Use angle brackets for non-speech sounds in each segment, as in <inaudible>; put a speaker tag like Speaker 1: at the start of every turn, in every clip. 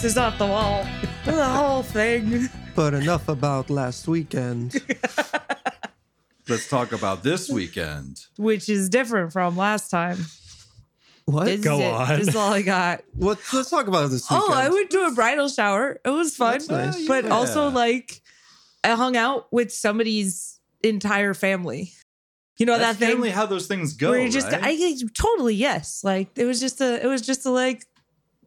Speaker 1: boxes off the wall. The whole thing.
Speaker 2: But enough about last weekend. <laughs>
Speaker 3: Let's talk about this weekend.
Speaker 1: Which is different from last time.
Speaker 2: What?
Speaker 1: This
Speaker 4: Go
Speaker 1: is it.
Speaker 4: on.
Speaker 1: This is all I got.
Speaker 2: What? Let's talk about this weekend.
Speaker 1: Oh, I went to a bridal shower. It was fun.
Speaker 2: That's nice.
Speaker 1: But
Speaker 3: Yeah.
Speaker 1: also like I hung out with somebody's entire family. You know
Speaker 3: That's
Speaker 1: that thing
Speaker 3: generally how those things go.
Speaker 1: where you just
Speaker 3: right?
Speaker 1: I totally yes. Like it was just a it was just a like,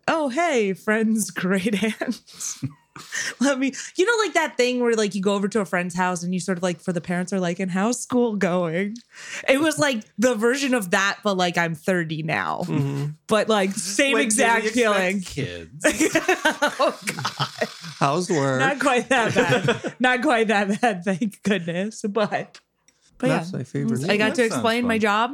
Speaker 1: oh hey, friends, <laughs> great hands. <laughs> Let me you know like that thing where like you go over to a friend's house and you sort of like for the parents are like, and how's school going? It was like the version of that, but like I'm 30 now.
Speaker 2: Mhm.
Speaker 1: But like same
Speaker 3: When
Speaker 1: exact
Speaker 3: we expect
Speaker 1: feeling.
Speaker 3: Kids. <laughs>
Speaker 1: oh god.
Speaker 2: How's work?
Speaker 1: Not quite that bad. Not quite that bad, thank goodness. But but
Speaker 2: That's
Speaker 1: yeah.
Speaker 2: my favorite.
Speaker 1: I got
Speaker 3: That
Speaker 1: to
Speaker 3: sounds
Speaker 1: explain my job.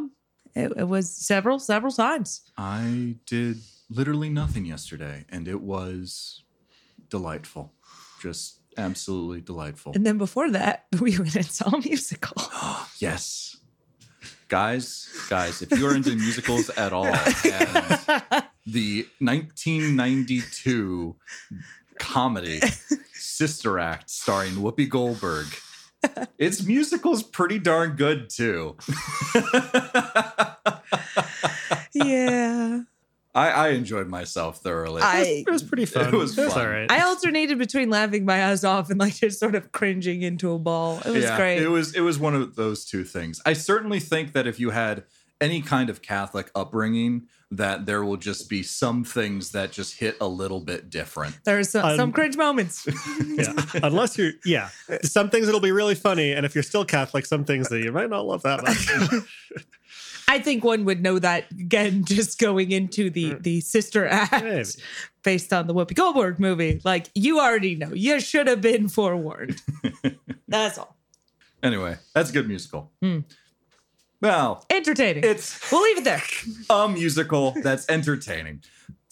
Speaker 1: It, it was several, several times.
Speaker 3: I did literally nothing yesterday, and it was delightful. Just absolutely delightful.
Speaker 1: And then before that, <laughs> we went and saw a musical. <gasps>
Speaker 3: yes. Guys, guys, if you're into musicals at all, and the 1992 comedy Sister Act starring Whoopi Goldberg, its musical's pretty darn good too. <laughs>
Speaker 1: yeah.
Speaker 3: I, I enjoyed myself thoroughly.
Speaker 1: I
Speaker 4: It was pretty fun.
Speaker 3: It was
Speaker 4: That's
Speaker 3: fun.
Speaker 4: all right.
Speaker 1: I alternated between laughing my ass off and like just sort of cringing into a ball. It was great.
Speaker 3: It was it was one of those two things. I certainly think that if you had any kind of Catholic upbringing, that there will just be some things that just hit a little bit different.
Speaker 1: There's some,
Speaker 4: Um,
Speaker 1: some cringe moments. <laughs>
Speaker 4: yeah. Unless you're, yeah. Some things it'll be really funny, and if you're still Catholic, some things that you might not love that much. <laughs>
Speaker 1: I think one would know that again, <laughs> just going into the the sister act
Speaker 4: Maybe.
Speaker 1: based on the Whoopi Goldberg movie. Like you already know, you should have been forewarned. <laughs> That's all.
Speaker 3: Anyway, that's a good musical.
Speaker 1: Hmm.
Speaker 3: Well,
Speaker 1: Entertaining.
Speaker 3: it's
Speaker 1: we'll leave it there. <laughs>
Speaker 3: a musical that's entertaining.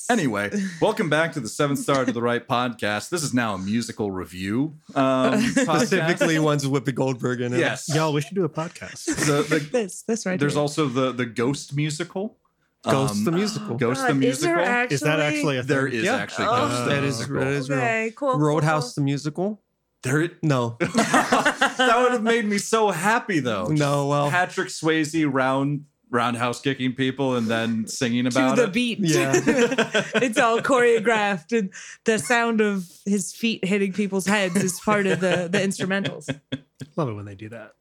Speaker 3: Anyway, welcome back to the Seventh Star to the Right podcast. This is now a musical review. Um. <laughs>
Speaker 2: Specifically, ones with Whoopi Goldberg in it.
Speaker 3: yes.
Speaker 4: Y'all, we should do a podcast.
Speaker 3: The- the- <laughs>
Speaker 1: This, this right
Speaker 3: there's
Speaker 1: here.
Speaker 3: also the the Ghost musical.
Speaker 2: Ghost
Speaker 3: Um,
Speaker 2: the musical.
Speaker 3: Ghost the
Speaker 1: God, is
Speaker 3: musical.
Speaker 1: actually?
Speaker 4: Is that actually a thing?
Speaker 3: There is
Speaker 2: Yeah.
Speaker 3: actually
Speaker 1: Oh.
Speaker 3: Ghost
Speaker 2: That is, that is real.
Speaker 1: Okay, cool. cool,
Speaker 2: Roadhouse
Speaker 1: cool.
Speaker 2: the musical.
Speaker 3: There,
Speaker 2: No, <laughs>
Speaker 3: that would have made me so happy though.
Speaker 2: no. Well,
Speaker 3: Patrick Swayze round roundhouse kicking people and then <laughs> singing about
Speaker 1: to
Speaker 3: about
Speaker 1: the
Speaker 3: it.
Speaker 1: beat.
Speaker 2: Yeah. <laughs>
Speaker 1: it's all choreographed, and the sound of his feet hitting people's heads is part of the the instrumentals. <laughs>
Speaker 4: Love it when they do that.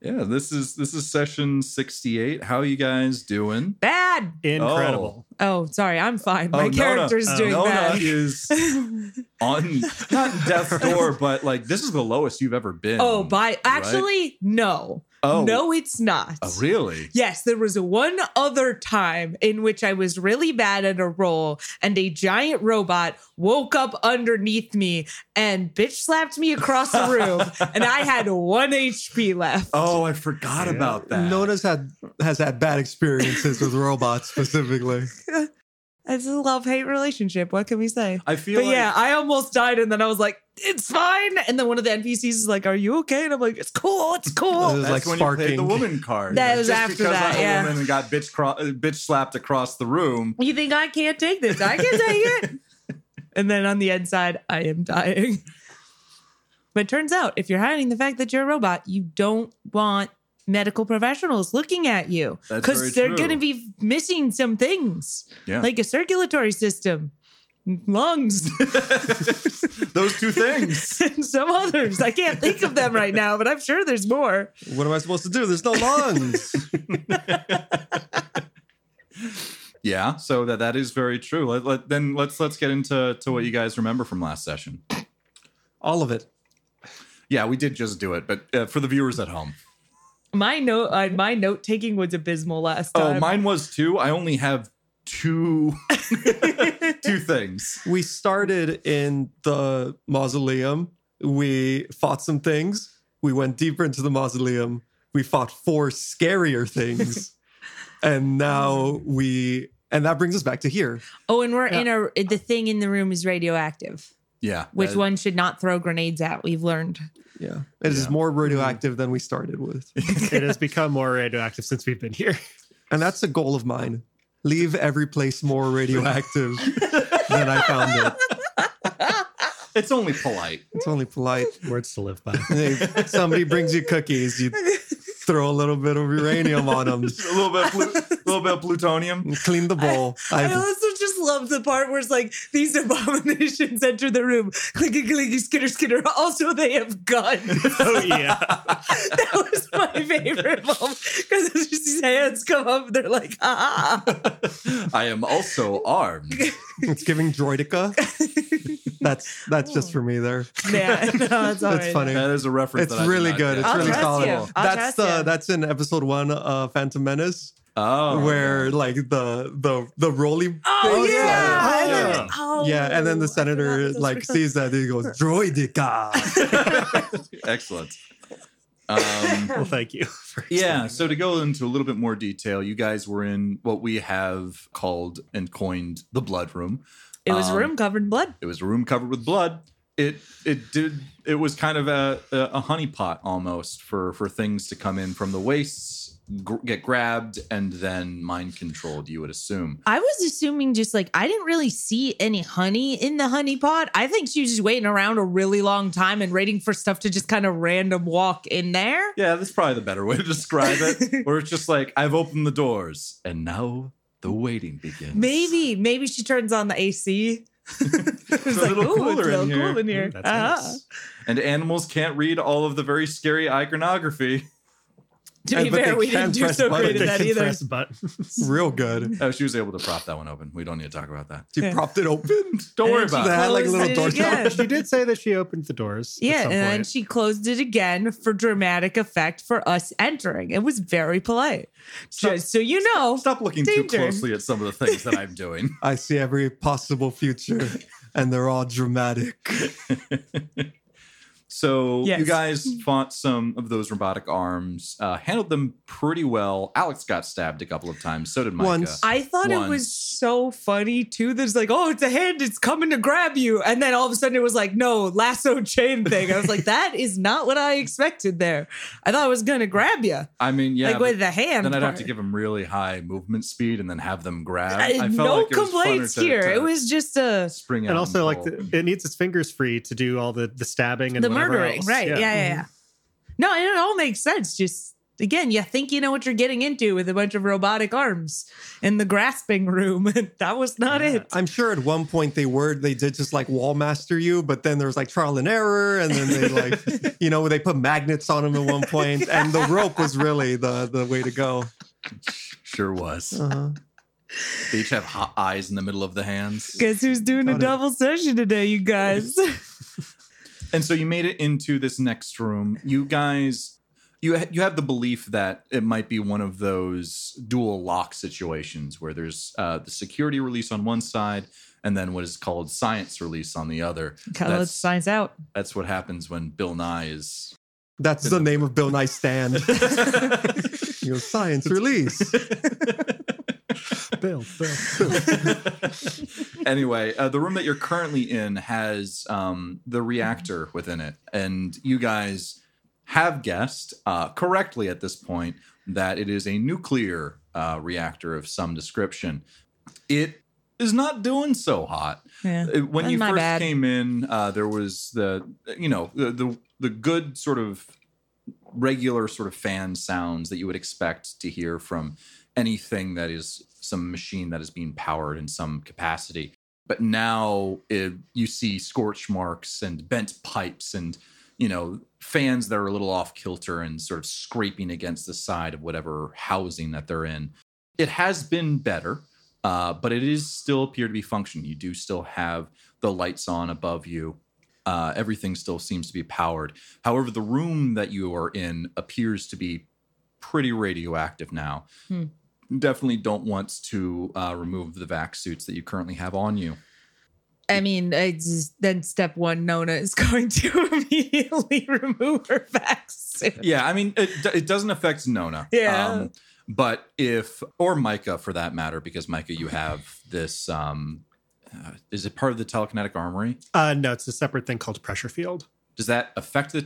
Speaker 3: Yeah, this is this is session 68. How you guys doing?
Speaker 1: Bad.
Speaker 4: Incredible.
Speaker 1: Oh, sorry, I'm fine.
Speaker 3: Oh,
Speaker 1: My
Speaker 3: Nona-
Speaker 1: character's
Speaker 4: uh,
Speaker 1: doing
Speaker 3: Nona
Speaker 1: bad.
Speaker 3: is on not death's door, but like this is the lowest you've ever been.
Speaker 1: Oh, by actually, no.
Speaker 3: Oh.
Speaker 1: No, it's not.
Speaker 3: Oh, really?
Speaker 1: Yes, there was one other time in which I was really bad at a role and a giant robot woke up underneath me and bitch slapped me across the room <laughs> and I had one HP left.
Speaker 3: Oh, I forgot
Speaker 4: Yeah.
Speaker 3: about that.
Speaker 2: Nona's had has had bad experiences with robots specifically. <laughs>
Speaker 1: It's a love hate relationship. What can we say?
Speaker 3: I feel
Speaker 1: But
Speaker 3: like
Speaker 1: yeah, I almost died and then I was like, it's fine. And then one of the NPCs is like, are you okay? And I'm like, it's cool. It's
Speaker 2: It
Speaker 1: cool.
Speaker 2: was
Speaker 3: that's
Speaker 2: like
Speaker 3: when you played the
Speaker 2: sparking.
Speaker 3: woman card.
Speaker 1: That was
Speaker 3: Just
Speaker 1: after
Speaker 3: because
Speaker 1: that,
Speaker 3: I'm a
Speaker 1: yeah.
Speaker 3: woman and got bitch cro- uh, bitch slapped across the room.
Speaker 1: You think I can't take this? I can take it. <laughs> and then on the inside, I am dying. But it turns out, if you're hiding the fact that you're a robot, you don't want medical professionals looking at you because they're going to be missing some things,
Speaker 3: Yeah.
Speaker 1: like a circulatory system, lungs, <laughs>
Speaker 3: Those two things. <laughs>
Speaker 1: and some others. I can't think of them right now, but I'm sure there's more.
Speaker 2: What am I supposed to do? There's no lungs. <laughs>
Speaker 3: Yeah, so that that is very true. Let, let, then let's let's get into to what you guys remember from last session.
Speaker 2: All of it.
Speaker 3: Yeah, we did just do it, but uh, for the viewers at home.
Speaker 1: My note, uh, my note taking was abysmal last time.
Speaker 3: Oh, mine was too. I only have two <laughs> two things.
Speaker 2: We started in the mausoleum. We fought some things. We went deeper into the mausoleum. We fought four scarier things. <laughs> and now we and that brings us back to here.
Speaker 1: oh, and we're in a the thing in the room is radioactive.
Speaker 3: Yeah,
Speaker 1: Which
Speaker 3: that-
Speaker 1: one should not throw grenades at? We've learned.
Speaker 2: Yeah. It is
Speaker 3: Yeah.
Speaker 2: more radioactive mm. than we started with. <laughs>
Speaker 4: it has become more radioactive since we've been here.
Speaker 2: And that's a goal of mine. Leave every place more radioactive than I found it. <laughs>
Speaker 3: It's only polite.
Speaker 2: It's only polite.
Speaker 4: Words to live by.
Speaker 2: Hey, somebody brings you cookies, you throw a little bit of uranium on them, <laughs>
Speaker 3: a little bit, of plu- a little bit of plutonium.
Speaker 2: clean the bowl.
Speaker 1: I
Speaker 2: I've,
Speaker 1: also just love the part where it's like these abominations enter the room, clicky clicky, skitter skitter. Also, they have guns. <laughs>
Speaker 4: oh yeah. <laughs>
Speaker 1: that was my favorite moment because it's just these hands come up, they're like, ah. ah, ah. <laughs>
Speaker 3: I am also armed.
Speaker 2: it's giving droideka. That's that's just for me there.
Speaker 1: Yeah, no, it's all
Speaker 2: That's
Speaker 1: right.
Speaker 2: funny.
Speaker 3: That is a reference.
Speaker 2: It's
Speaker 3: that
Speaker 2: really good. It's
Speaker 1: I'll
Speaker 2: really solid.
Speaker 1: you.
Speaker 2: That's
Speaker 1: trust
Speaker 2: the uh,
Speaker 1: you.
Speaker 2: that's in episode one of Phantom Menace,
Speaker 3: Oh,
Speaker 2: where like the the the roly.
Speaker 1: Oh,
Speaker 2: things
Speaker 1: yeah.
Speaker 2: are-
Speaker 1: And then-
Speaker 3: yeah.
Speaker 1: oh,
Speaker 2: yeah, and then the senator
Speaker 1: those
Speaker 2: like
Speaker 1: were-
Speaker 2: sees that and he goes droideka. <laughs>
Speaker 3: excellent. Um, <laughs>
Speaker 4: Well, thank you. <laughs>
Speaker 3: yeah. So to go into a little bit more detail, you guys were in what we have called and coined the blood room.
Speaker 1: It was a
Speaker 3: Um,
Speaker 1: room covered in blood.
Speaker 3: It was a room covered with blood. It it did it was kind of a a honeypot almost for for things to come in from the wastes, get grabbed, and then mind controlled. You would assume.
Speaker 1: I was assuming just like I didn't really see any honey in the honey pot. I think she was just waiting around a really long time and waiting for stuff to just kind of random walk in there.
Speaker 3: Yeah, that's probably the better way to describe it. <laughs> Where it's just like I've opened the doors, and now the waiting begins.
Speaker 1: Maybe, maybe she turns on the AC. <laughs> it's
Speaker 3: a little
Speaker 1: "Ooh,
Speaker 3: cooler
Speaker 1: it's
Speaker 3: in here."
Speaker 1: cool in here. Uh-huh.
Speaker 4: nice.
Speaker 3: And animals can't read all of the very scary iconography.
Speaker 1: To
Speaker 2: And-
Speaker 1: be
Speaker 2: but
Speaker 1: fair, we didn't do so
Speaker 2: buttons.
Speaker 1: great at that
Speaker 4: can
Speaker 1: either.
Speaker 4: press buttons. <laughs>
Speaker 2: Real good.
Speaker 3: Oh, she was able to prop that one open. We don't need to talk about that.
Speaker 2: She
Speaker 1: Yeah.
Speaker 2: propped it open. <laughs>
Speaker 3: Don't worry
Speaker 1: And she
Speaker 3: about
Speaker 2: that. like a little door
Speaker 4: she did say that she opened the doors. at
Speaker 1: Yeah,
Speaker 4: some
Speaker 1: and then she closed it again for dramatic effect for us entering. It was very polite. Just so you know,
Speaker 3: Stop looking
Speaker 1: Danger.
Speaker 3: too closely at some of the things that I'm doing. <laughs>
Speaker 2: I see every possible future, and they're all dramatic.
Speaker 3: So you guys <laughs> fought some of those robotic arms, uh, handled them pretty well. Alex got stabbed a couple of times. So did Micah.
Speaker 2: Once.
Speaker 1: I thought it was so funny too. There's like, oh, it's a hand, it's coming to grab you. And then all of a sudden it was like, no, lasso <laughs> chain thing. I was like, that is not what I expected there. I thought it was gonna grab you.
Speaker 3: I mean, yeah.
Speaker 1: like with the hand.
Speaker 3: then I'd have to give them really high movement speed and then have them grab. I felt
Speaker 1: no
Speaker 3: like it was
Speaker 1: complaints
Speaker 3: to-
Speaker 1: here.
Speaker 3: to
Speaker 1: it was just a
Speaker 3: spring
Speaker 4: and also like the, it needs its fingers free to do all the the stabbing and
Speaker 1: the
Speaker 4: whatever
Speaker 1: murdering,
Speaker 4: else.
Speaker 1: right? Yeah, yeah, yeah. No, it all makes sense. Just again, you think you know what you're getting into with a bunch of robotic arms in the grasping room, and <laughs> that was not
Speaker 4: Yeah.
Speaker 1: it.
Speaker 2: I'm sure at one point they were they did just like Wallmaster you, but then there was like trial and error, and then they like <laughs> you know they put magnets on them at one point, and the rope was really the the way to go.
Speaker 3: sure was.
Speaker 2: Uh-huh.
Speaker 3: They each have hot eyes in the middle of the hands.
Speaker 1: Guess who's doing a
Speaker 2: Got it.
Speaker 1: double session today, you guys? <laughs>
Speaker 3: And so you made it into this next room. You guys, you ha- you have the belief that it might be one of those dual lock situations where there's uh, the security release on one side and then what is called science release on the other.
Speaker 1: Gotta let
Speaker 3: That's,
Speaker 1: science out.
Speaker 3: that's what happens when Bill Nye is.
Speaker 2: That's the name of Bill Nye stand. <laughs> Your science release. <laughs>
Speaker 4: Bill, Bill, Bill. <laughs>
Speaker 3: anyway, uh, the room that you're currently in has um, the reactor within it, and you guys have guessed uh, correctly at this point that it is a nuclear uh, reactor of some description. It is not doing so hot.
Speaker 1: Yeah.
Speaker 3: Uh, When
Speaker 1: That's
Speaker 3: you first
Speaker 1: bad.
Speaker 3: came in, uh, there was the you know the, the the good sort of regular sort of fan sounds that you would expect to hear from anything that is some machine that is being powered in some capacity. But now it, you see scorch marks and bent pipes and you know fans that are a little off kilter and sort of scraping against the side of whatever housing that they're in. It has been better, uh, but it is still appear to be functioning. You do still have the lights on above you. Uh, everything still seems to be powered. However, the room that you are in appears to be pretty radioactive now.
Speaker 1: Hmm.
Speaker 3: Definitely don't want to uh, remove the vac suits that you currently have on you.
Speaker 1: I mean, it's just, then step one, Nona is <laughs> going to <laughs> immediately remove her vac suit.
Speaker 3: Yeah, I mean, it, it doesn't affect Nona. Um,
Speaker 1: Yeah.
Speaker 3: but if, or Micah for that matter, because Micah, you have this. Um, uh, is it part of the telekinetic armory?
Speaker 4: Uh, no, it's a separate thing called pressure field.
Speaker 3: Does that affect the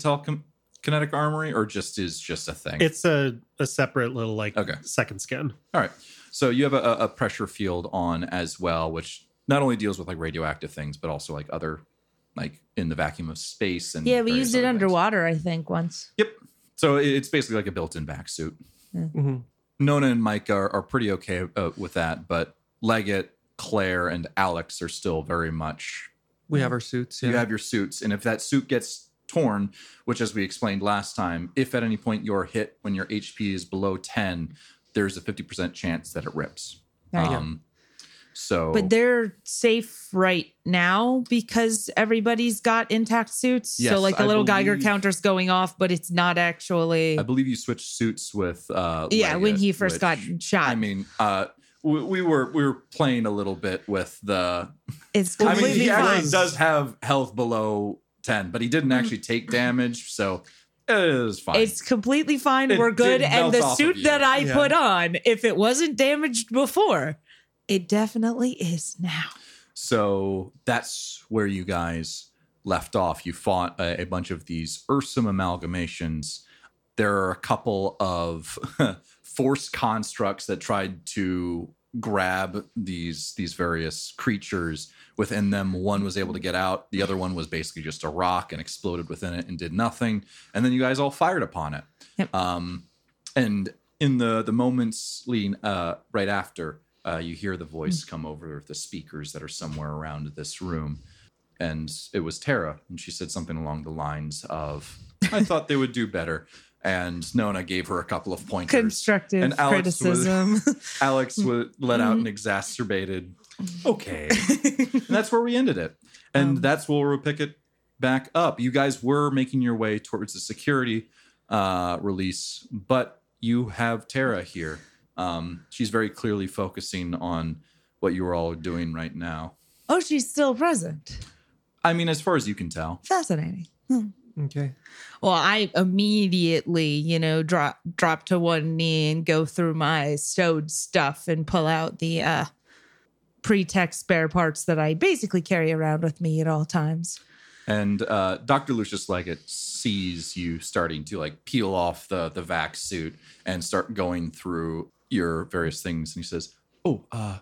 Speaker 3: telekinetic armory, or just is just a thing?
Speaker 4: It's a, a separate little like
Speaker 3: Okay.
Speaker 4: second skin.
Speaker 3: All right. So you have a, a pressure field on as well, which not only deals with like radioactive things, but also like other like in the vacuum of space and
Speaker 1: Yeah, we used it
Speaker 3: other things.
Speaker 1: underwater, I think, once.
Speaker 3: Yep. So it's basically like a built-in vac suit.
Speaker 2: Mhm.
Speaker 3: Nona and Mike are, are pretty okay uh, with that, but Leggett, Claire, and Alex are still very much.
Speaker 2: We have our suits. Yeah.
Speaker 3: You have your suits, and if that suit gets torn, which as we explained last time, if at any point you're hit when your HP is below ten, there's a fifty percent chance that it rips.
Speaker 1: There you go.
Speaker 3: Um, so,
Speaker 1: But they're safe right now because everybody's got intact suits.
Speaker 3: Yes,
Speaker 1: so like the
Speaker 3: I
Speaker 1: little Geiger counter's going off, but it's not actually.
Speaker 3: I believe you switched suits with. Uh,
Speaker 1: yeah, when he first
Speaker 3: which-
Speaker 1: got shot,
Speaker 3: I mean, uh, we, we were we were playing a little bit with the
Speaker 1: it's
Speaker 3: I mean,
Speaker 1: completely
Speaker 3: he
Speaker 1: fine.
Speaker 3: actually does have health below 10, but he didn't mm. actually take damage, so it is fine.
Speaker 1: It's completely fine.
Speaker 3: It
Speaker 1: We're good. And the suit that I
Speaker 2: Yeah.
Speaker 1: put on, if it wasn't damaged before, it definitely is now.
Speaker 3: so that's where you guys left off. You fought a, a bunch of these Ursum amalgamations. There are a couple of <laughs> force constructs that tried to grab these these various creatures within them. One was able to get out. The other one was basically just a rock and exploded within it and did nothing. And then you guys all fired upon it.
Speaker 1: Yep.
Speaker 3: um and in the the moments leading uh right after uh you hear the voice come over the speakers that are somewhere around this room. And it was Terra. And she said something along the lines of I thought they would do better and Nona gave her a couple of pointers
Speaker 1: Constructive
Speaker 3: And Alex was-
Speaker 1: criticism. <laughs>
Speaker 3: Alex would let out an exacerbated, <laughs> okay. and that's where we ended it. And
Speaker 1: Um,
Speaker 3: that's where we'll pick it back up. You guys were making your way towards the security uh, release, but you have Terra here. Um, she's very clearly focusing on what you are all doing right now.
Speaker 1: oh, she's still present.
Speaker 3: I mean, as far as you can tell.
Speaker 1: Fascinating.
Speaker 2: Okay.
Speaker 1: Well, I immediately, you know, drop drop to one knee and go through my stowed stuff and pull out the uh pretext spare parts that I basically carry around with me at all times.
Speaker 3: And uh, Dr. Lucius Leggett sees you starting to like peel off the the vac suit and start going through your various things, and he says, "Oh, uh,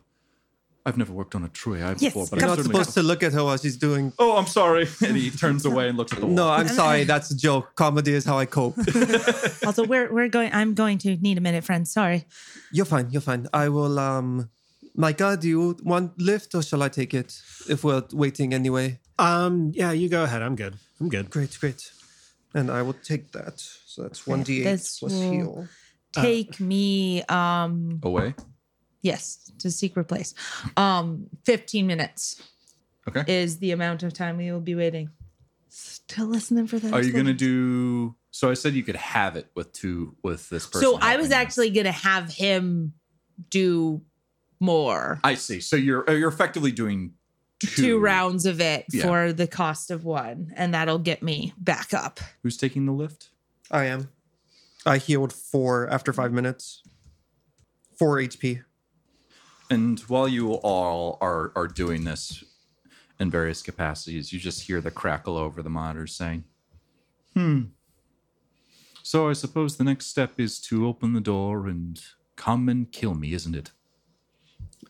Speaker 3: I've never worked on a True AI
Speaker 1: Yes,
Speaker 3: before, but
Speaker 2: You're
Speaker 3: I
Speaker 2: not
Speaker 3: certainly."
Speaker 2: supposed to look at her while she's doing.
Speaker 3: Oh, I'm sorry. <laughs> And he turns away and looks at the wall.
Speaker 2: No, I'm sorry. That's a joke. Comedy is how I cope. <laughs>
Speaker 1: Also, we're we're going. I'm going to need a minute, friends. Sorry.
Speaker 2: You're fine. You're fine. I will. Um, Micah, do you want lift or shall I take it? If we're waiting anyway.
Speaker 4: Um, yeah, you go ahead. I'm good. I'm good.
Speaker 2: Great, great. And I will take that. So that's one d8
Speaker 1: This
Speaker 2: plus
Speaker 1: will-
Speaker 2: heal.
Speaker 1: Take me. Um.
Speaker 3: Away.
Speaker 1: Yes, to secret place. Um. Fifteen minutes
Speaker 3: Okay.
Speaker 1: is the amount of time we will be waiting. Still listening for that.
Speaker 3: Are you going to do? So I said you could have it with two with this person.
Speaker 1: So I was
Speaker 3: you.
Speaker 1: actually gonna have him do more.
Speaker 3: I see. So you're uh, you're effectively doing two,
Speaker 1: two rounds of it
Speaker 3: Yeah.
Speaker 1: for the cost of one, and that'll get me back up.
Speaker 3: Who's taking the lift?
Speaker 2: I am. I healed four after five minutes. Four HP.
Speaker 3: And while you all are are doing this in various capacities, you just hear the crackle over the monitors saying, "Hmm. So I suppose the next step is to open the door and come and kill me, isn't it?"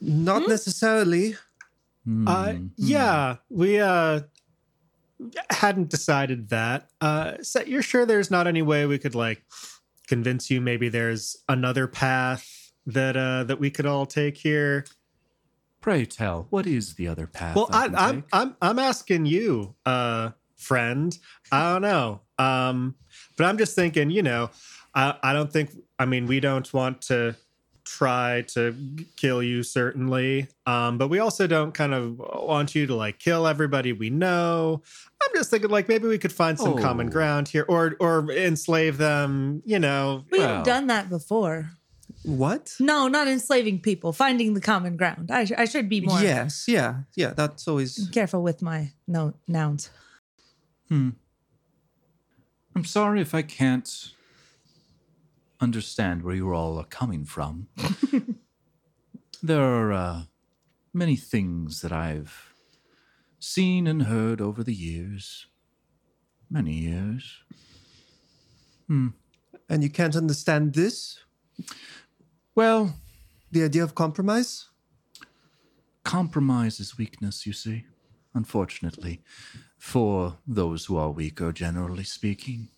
Speaker 2: Not necessarily.
Speaker 4: Uh, yeah, we uh hadn't decided that. Uh, so you're sure there's not any way we could like convince you? Maybe there's another path that uh that we could all take here.
Speaker 3: Pray tell, what is the other path?
Speaker 4: Well, I,
Speaker 3: can
Speaker 4: I'm? I'm I'm asking you, uh, friend. I don't know, um, but I'm just thinking. You know, I I don't think. I mean, we don't want to try to kill you certainly um but we also don't kind of want you to like kill everybody we know i'm just thinking like maybe we could find some common
Speaker 3: Oh.
Speaker 4: ground here or or enslave them you know
Speaker 1: We've
Speaker 3: Well.
Speaker 1: done that before.
Speaker 2: What?
Speaker 1: No, not enslaving people, finding the common ground. I, sh- I should be more
Speaker 2: Yes, yeah, yeah. That's always.
Speaker 1: careful with my no nouns.
Speaker 3: Hmm. I'm sorry if I can't understand where you all are coming from. <laughs> there are uh, many things that I've seen and heard over the years. Many years. Hmm.
Speaker 2: And you can't understand this?
Speaker 3: Well,
Speaker 2: The idea of compromise?
Speaker 3: compromise is weakness, you see. Unfortunately, for those who are weaker, generally speaking.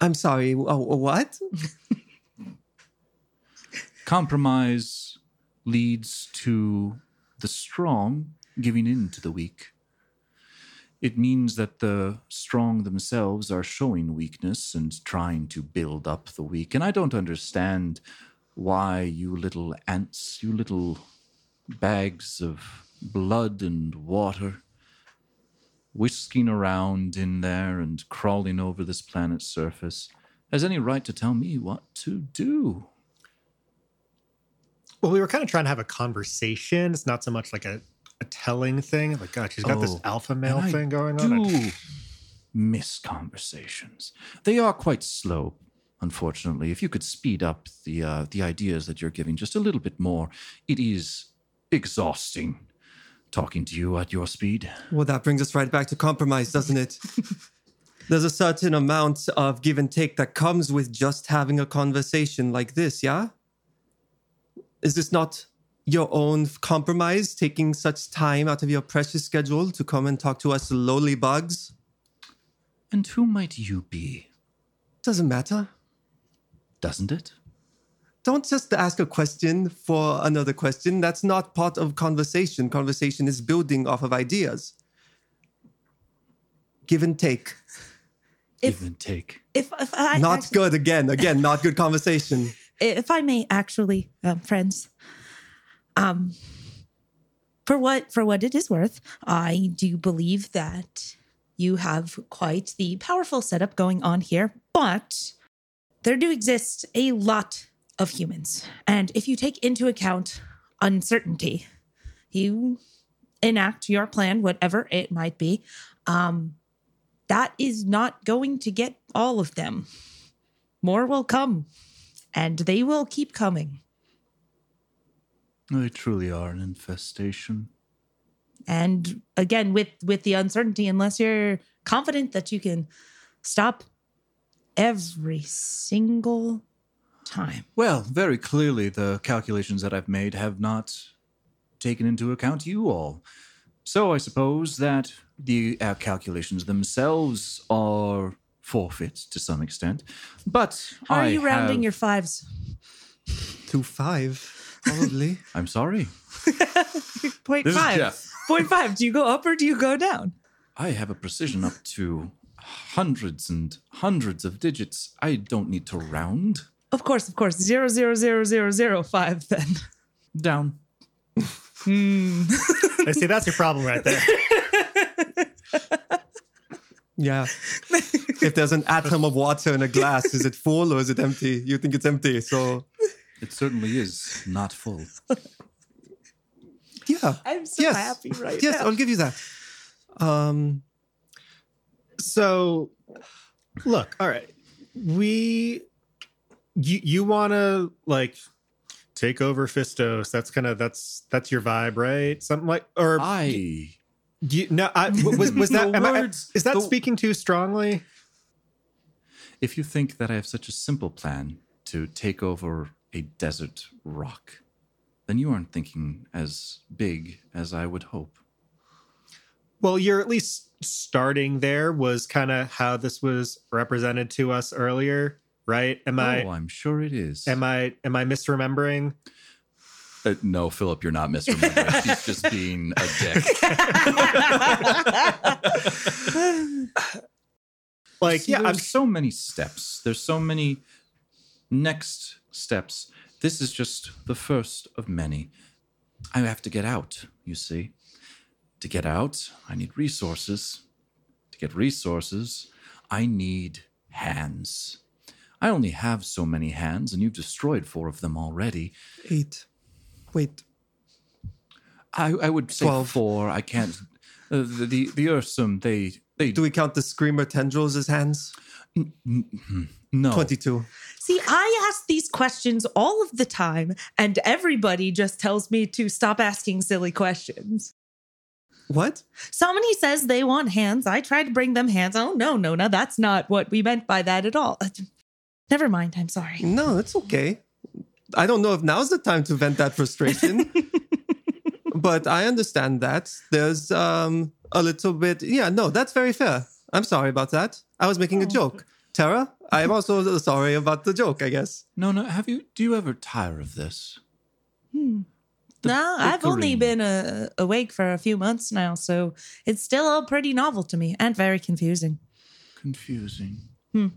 Speaker 2: I'm sorry. Oh, what? <laughs>
Speaker 3: Compromise leads to the strong giving in to the weak. It means that the strong themselves are showing weakness and trying to build up the weak. And I don't understand why you little ants, you little bags of blood and water, whisking around in there and crawling over this planet's surface, has any right to tell me what to do.
Speaker 4: Well, we were kind of trying to have a conversation. It's not so much like a, a telling thing. Like, God, she's got this
Speaker 3: Oh,
Speaker 4: alpha male
Speaker 3: And I
Speaker 4: thing going on.
Speaker 3: Do miss conversations. They are quite slow, unfortunately. If you could speed up the uh, the ideas that you're giving just a little bit more, it is exhausting talking to you at your speed.
Speaker 2: Well, that brings us right back to compromise, doesn't it? <laughs> There's a certain amount of give and take that comes with just having a conversation like this, yeah? Is this not your own compromise, taking such time out of your precious schedule to come and talk to us lowly bugs?
Speaker 3: And who might you be?
Speaker 2: Doesn't matter.
Speaker 3: Doesn't it?
Speaker 2: Don't just ask a question for another question. That's not part of conversation. Conversation is building off of ideas. Give and take.
Speaker 1: If-
Speaker 3: Give and take.
Speaker 1: If, if I
Speaker 2: not
Speaker 1: actually-
Speaker 2: good again. Again, not good conversation. <laughs>
Speaker 1: if I may, actually, um, friends, um, for what for what it is worth, I do believe that you have quite the powerful setup going on here. But there do exist a lot of humans, and if you take into account uncertainty, you enact your plan, whatever it might be. Um, that is not going to get all of them. More will come and they will keep coming.
Speaker 3: They truly are an infestation.
Speaker 1: And again, with with the uncertainty, unless you're confident that you can stop every single time.
Speaker 3: Well, very clearly, the calculations that I've made have not taken into account you all. So I suppose that the uh, calculations themselves are forfeit to some extent. But
Speaker 1: How are
Speaker 3: I
Speaker 1: you rounding
Speaker 3: have-
Speaker 1: your fives?
Speaker 2: To five, probably.
Speaker 3: I'm sorry. <laughs>
Speaker 1: Point
Speaker 3: This is
Speaker 1: five.
Speaker 3: Jeff.
Speaker 1: Point five. Do you go up or do you go down?
Speaker 3: I have a precision up to hundreds and hundreds of digits. I don't need to round
Speaker 1: Of course, of course. Zero zero zero zero zero five then.
Speaker 3: down. Hmm.
Speaker 4: I see that's your problem right there. <laughs>
Speaker 2: Yeah. if there's an atom of water in a glass, is it full or is it empty? You think it's empty. So,
Speaker 3: It certainly is not full. <laughs>
Speaker 2: yeah.
Speaker 1: I'm so
Speaker 2: Yes.
Speaker 1: happy right
Speaker 2: Yes,
Speaker 1: now.
Speaker 2: I'll give you that. Um,
Speaker 4: So, look, all right, we, you you want to like take over Fistos? That's kind of that's that's your vibe, right? Something like or
Speaker 3: I
Speaker 4: you, no, I, was was <laughs> that
Speaker 3: The
Speaker 4: am I- is that
Speaker 3: the-
Speaker 4: speaking too strongly?
Speaker 3: If you think that I have such a simple plan to take over a desert rock, then you aren't thinking as big as I would hope.
Speaker 4: Well, you're at least starting there. Was kind of how this was represented to us earlier, right? Am I
Speaker 3: oh, I'm sure it is.
Speaker 4: am I am I misremembering?
Speaker 3: Uh, no, Philip, you're not misremembering. <laughs> He's just being a dick. <laughs>
Speaker 4: Like,
Speaker 3: See,
Speaker 4: yeah, I'm
Speaker 3: there's so many steps. There's so many next steps. This is just the first of many. I have to get out, you see. To get out, I need resources. To get resources, I need hands. I only have so many hands, and you've destroyed four of them already.
Speaker 2: eight. Wait.
Speaker 3: I, I would say
Speaker 2: Twelve.
Speaker 3: four. I can't. Uh, the, the the Ursum, they they
Speaker 2: Do we count the screamer tendrils as hands?
Speaker 3: No
Speaker 2: 22.
Speaker 1: See, I ask these questions all of the time, and everybody just tells me to stop asking silly questions.
Speaker 2: What?
Speaker 1: Somebody says they want hands. I try to bring them hands. Oh, no, Nona, that's not what we meant by that at all. <laughs> Never mind. I'm sorry.
Speaker 2: No, it's okay. I don't know if now's the time to vent that frustration. <laughs> but I understand that. There's um a little bit. Yeah, no, that's very fair. I'm sorry about that. I was making a joke. Terra, I'm also sorry about the joke. I guess.
Speaker 3: Nona, have you? Do you ever tire of this? The
Speaker 1: no, I've only been uh, awake for a few months now, so it's still all pretty novel to me and very confusing.
Speaker 3: confusing.
Speaker 1: Hmm.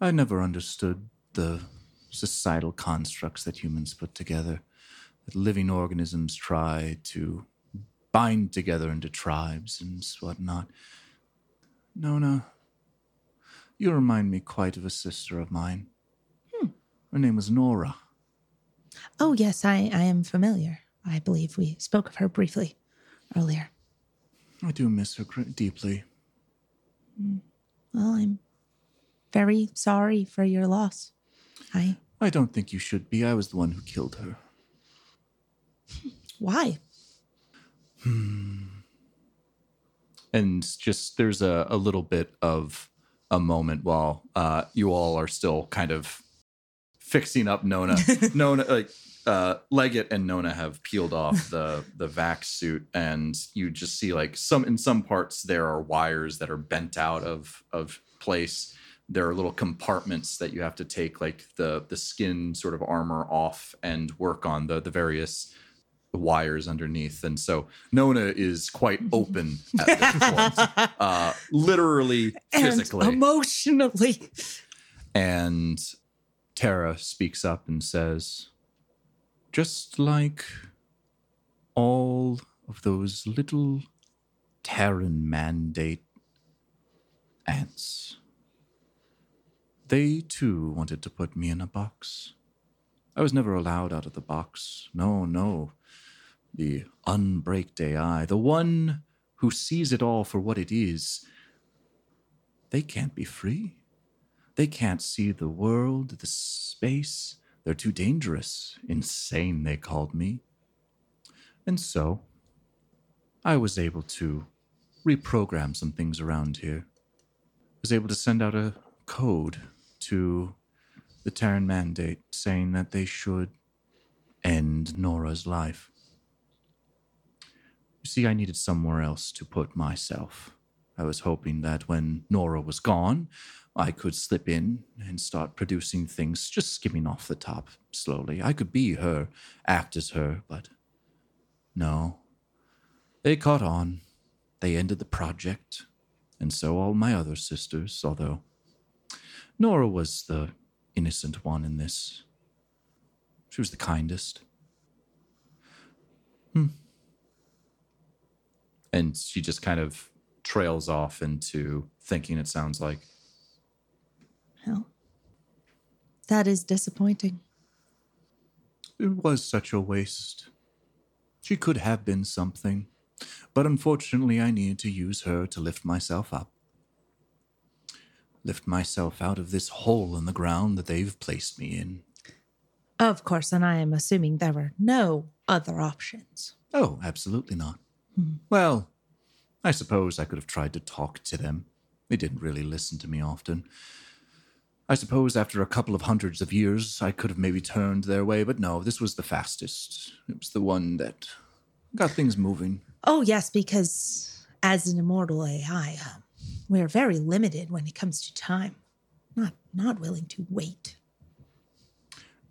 Speaker 3: I never understood the societal constructs that humans put together, that living organisms try to bind together into tribes and whatnot. Nona, you remind me quite of a sister of mine. Hmm. Her name was Nora.
Speaker 1: Oh, yes, I, I am familiar. I believe we spoke of her briefly earlier.
Speaker 3: I do miss her deeply. Hmm.
Speaker 1: Well, I'm very sorry for your loss. I.
Speaker 3: I don't think you should be. I was the one who killed her. <laughs>
Speaker 1: Why? Hmm.
Speaker 3: and just there's a, a little bit of a moment while uh, you all are still kind of fixing up Nona. <laughs> Nona, like uh, Leggett and Nona have peeled off the the vac suit, and you just see like some in some parts there are wires that are bent out of of place. There are little compartments that you have to take like the the skin sort of armor off and work on the the various wires underneath. And so Nona is quite open at this point, <laughs> uh, literally, physically.
Speaker 1: Emotionally.
Speaker 3: And Tara speaks up and says, just like all of those little Terran mandate ants, they too wanted to put me in a box. I was never allowed out of the box. No, no. The unbreaked AI, the one who sees it all for what it is, they can't be free. They can't see the world, the space. They're too dangerous. Insane, they called me. And so, I was able to reprogram some things around here. I Was able to send out a code to the Terran Mandate saying that they should end Nora's life. See, I needed somewhere else to put myself. I was hoping that when Nora was gone, I could slip in and start producing things just skimming off the top slowly. I could be her, act as her, but no. They caught on. They ended the project, and so all my other sisters, although Nora was the innocent one in this. She was the kindest. Hmm. And she just kind of trails off into thinking, it sounds like.
Speaker 1: Well, that is disappointing.
Speaker 3: It was such a waste. She could have been something, but unfortunately, I needed to use her to lift myself up. Lift myself out of this hole in the ground that they've placed me in.
Speaker 1: Of course, and I am assuming there were no other options.
Speaker 3: Oh, absolutely not. Well, I suppose I could have tried to talk to them. They didn't really listen to me often. I suppose after a couple of hundreds of years, I could have maybe turned their way, but no, this was the fastest. It was the one that got things moving.
Speaker 1: Oh, yes, because as an immortal AI, um, we're very limited when it comes to time. Not not willing to wait.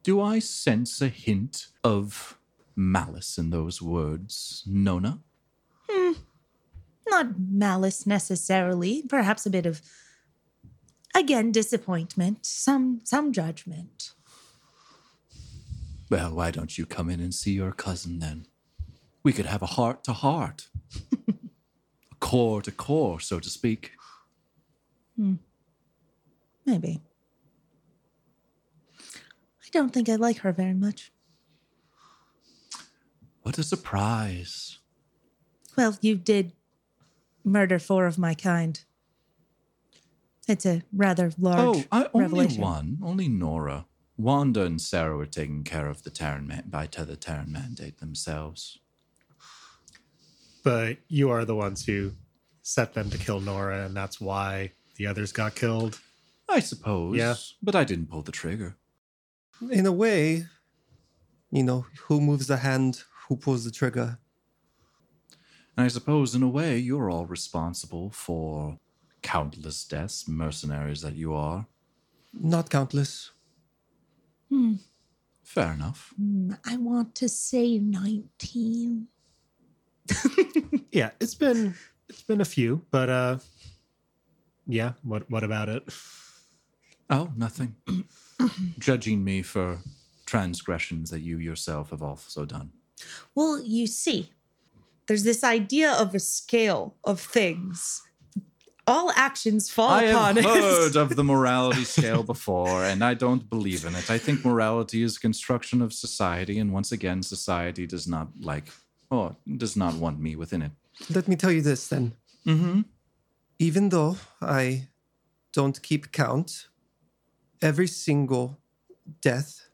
Speaker 3: Do I sense a hint of malice in those words, Nona? Hmm.
Speaker 1: Not malice necessarily, perhaps a bit of again disappointment, some some judgment.
Speaker 3: Well, why don't you come in and see your cousin then? We could have a heart to heart, <laughs> a core to core, so to speak. Hmm.
Speaker 1: Maybe. I don't think I like her very much.
Speaker 3: What a surprise.
Speaker 1: Well, you did murder four of my kind. It's a rather large
Speaker 3: Oh, I, only
Speaker 1: revelation.
Speaker 3: one, only Nora. Wanda and Sarah were taking care of the Terran man- by the Terran mandate themselves.
Speaker 4: But you are the ones who set them to kill Nora, and that's why the others got killed.
Speaker 3: I suppose.
Speaker 4: Yeah.
Speaker 3: But I didn't pull the trigger.
Speaker 2: In a way, you know, who moves the hand, who pulls the trigger.
Speaker 3: And I suppose, in a way, you're all responsible for countless deaths, mercenaries that you are.
Speaker 2: Not countless.
Speaker 3: Fair enough.
Speaker 1: I want to say 19. <laughs>
Speaker 4: Yeah, it's been it's been a few, but uh yeah, what what about it?
Speaker 3: Oh, nothing. <clears throat> Judging me for transgressions that you yourself have also done.
Speaker 1: Well, you see, there's this idea of a scale of things. All actions fall
Speaker 3: I
Speaker 1: upon
Speaker 3: have
Speaker 1: us.
Speaker 3: heard of the <laughs> morality scale before, and I don't believe in it. I think morality is a construction of society, and once again, society does not like or does not want me within it.
Speaker 2: Let me tell you this then.
Speaker 3: Mm-hmm.
Speaker 2: Even though I don't keep count, every single death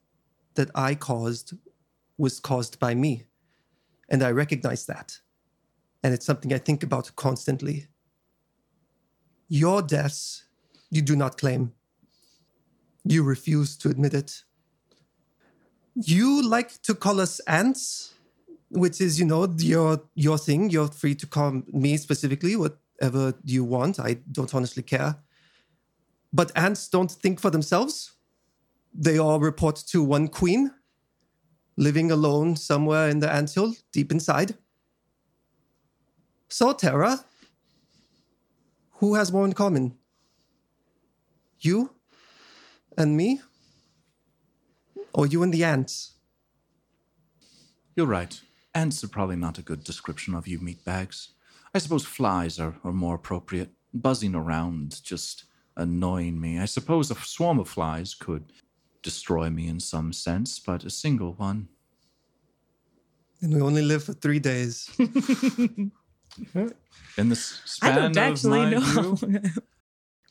Speaker 2: that I caused was caused by me. And I recognize that. And it's something I think about constantly. Your deaths, you do not claim. You refuse to admit it. You like to call us ants, which is, you know, your your thing. You're free to call me specifically whatever you want. I don't honestly care. But ants don't think for themselves. They all report to one queen, living alone somewhere in the anthill, deep inside. So, Terra, who has more in common? You and me? Or you and the ants?
Speaker 3: You're right. Ants are probably not a good description of you meatbags. I suppose flies are, are more appropriate. Buzzing around, just annoying me. I suppose a swarm of flies could destroy me in some sense, but a single one.
Speaker 2: And we only live for three days. <laughs>
Speaker 3: In the s-
Speaker 1: I
Speaker 3: span
Speaker 1: don't
Speaker 3: of
Speaker 1: actually
Speaker 3: my
Speaker 1: know.
Speaker 3: view,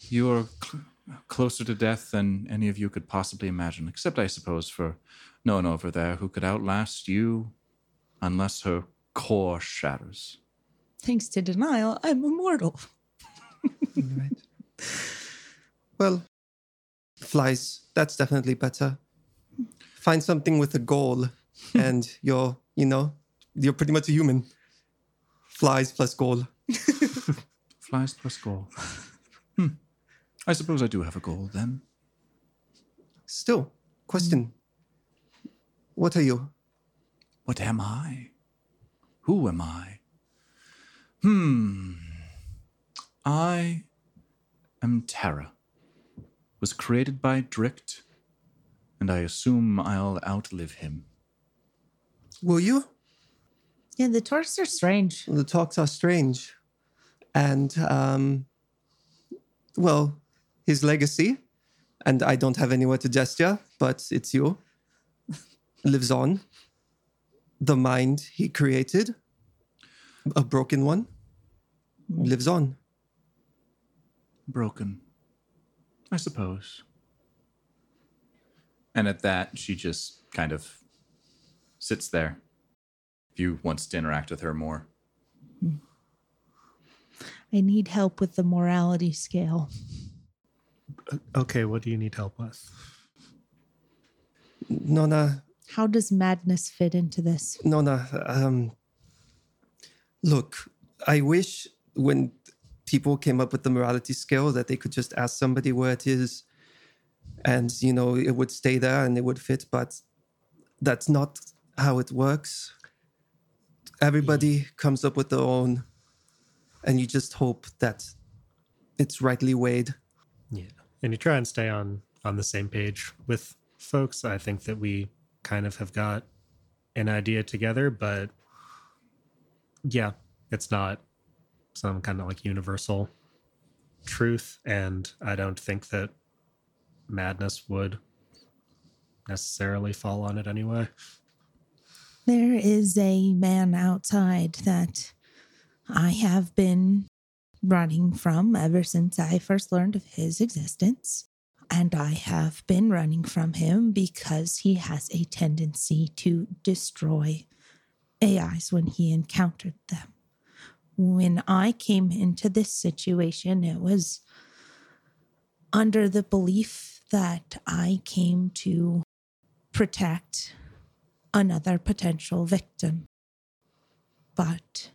Speaker 3: <laughs> you are cl- closer to death than any of you could possibly imagine, except, I suppose, for Nona over there who could outlast you unless her core shatters.
Speaker 1: Thanks to denial, I'm immortal.
Speaker 2: right. Well, flies, that's definitely better. Find something with a goal, <laughs> and you're, you know, you're pretty much a human. Flies plus goal. <laughs>
Speaker 3: Flies plus goal. hmm. I suppose I do have a goal then.
Speaker 2: Still, question. What are you?
Speaker 3: What am I? Who am I? Hmm. I am Terra. Was created by Drict, and I assume I'll outlive him.
Speaker 2: Will you?
Speaker 1: Yeah, the talks are strange.
Speaker 2: The talks are strange. And, um, well, his legacy, and I don't have anywhere to gesture, but it's you, lives on. The mind he created, a broken one, lives on.
Speaker 3: Broken. I suppose. And at that, she just kind of sits there. If you wants to interact with her more.
Speaker 1: I need help with the morality scale.
Speaker 4: Okay, what do you need help with?
Speaker 2: Nona,
Speaker 1: How does madness fit into this?
Speaker 2: Nona, um, look, I wish when people came up with the morality scale that they could just ask somebody where it is and, you know, it would stay there and it would fit, but that's not how it works. Everybody comes up with their own, and you just hope that it's rightly weighed.
Speaker 4: Yeah. And you try and stay on on the same page with folks. I think that we kind of have got an idea together, but yeah, it's not some kind of like universal truth and I don't think that madness would necessarily fall on it anyway.
Speaker 1: There is a man outside that I have been running from ever since I first learned of his existence. And I have been running from him because he has a tendency to destroy AIs when he encountered them. When I came into this situation, it was under the belief that I came to protect another potential victim. But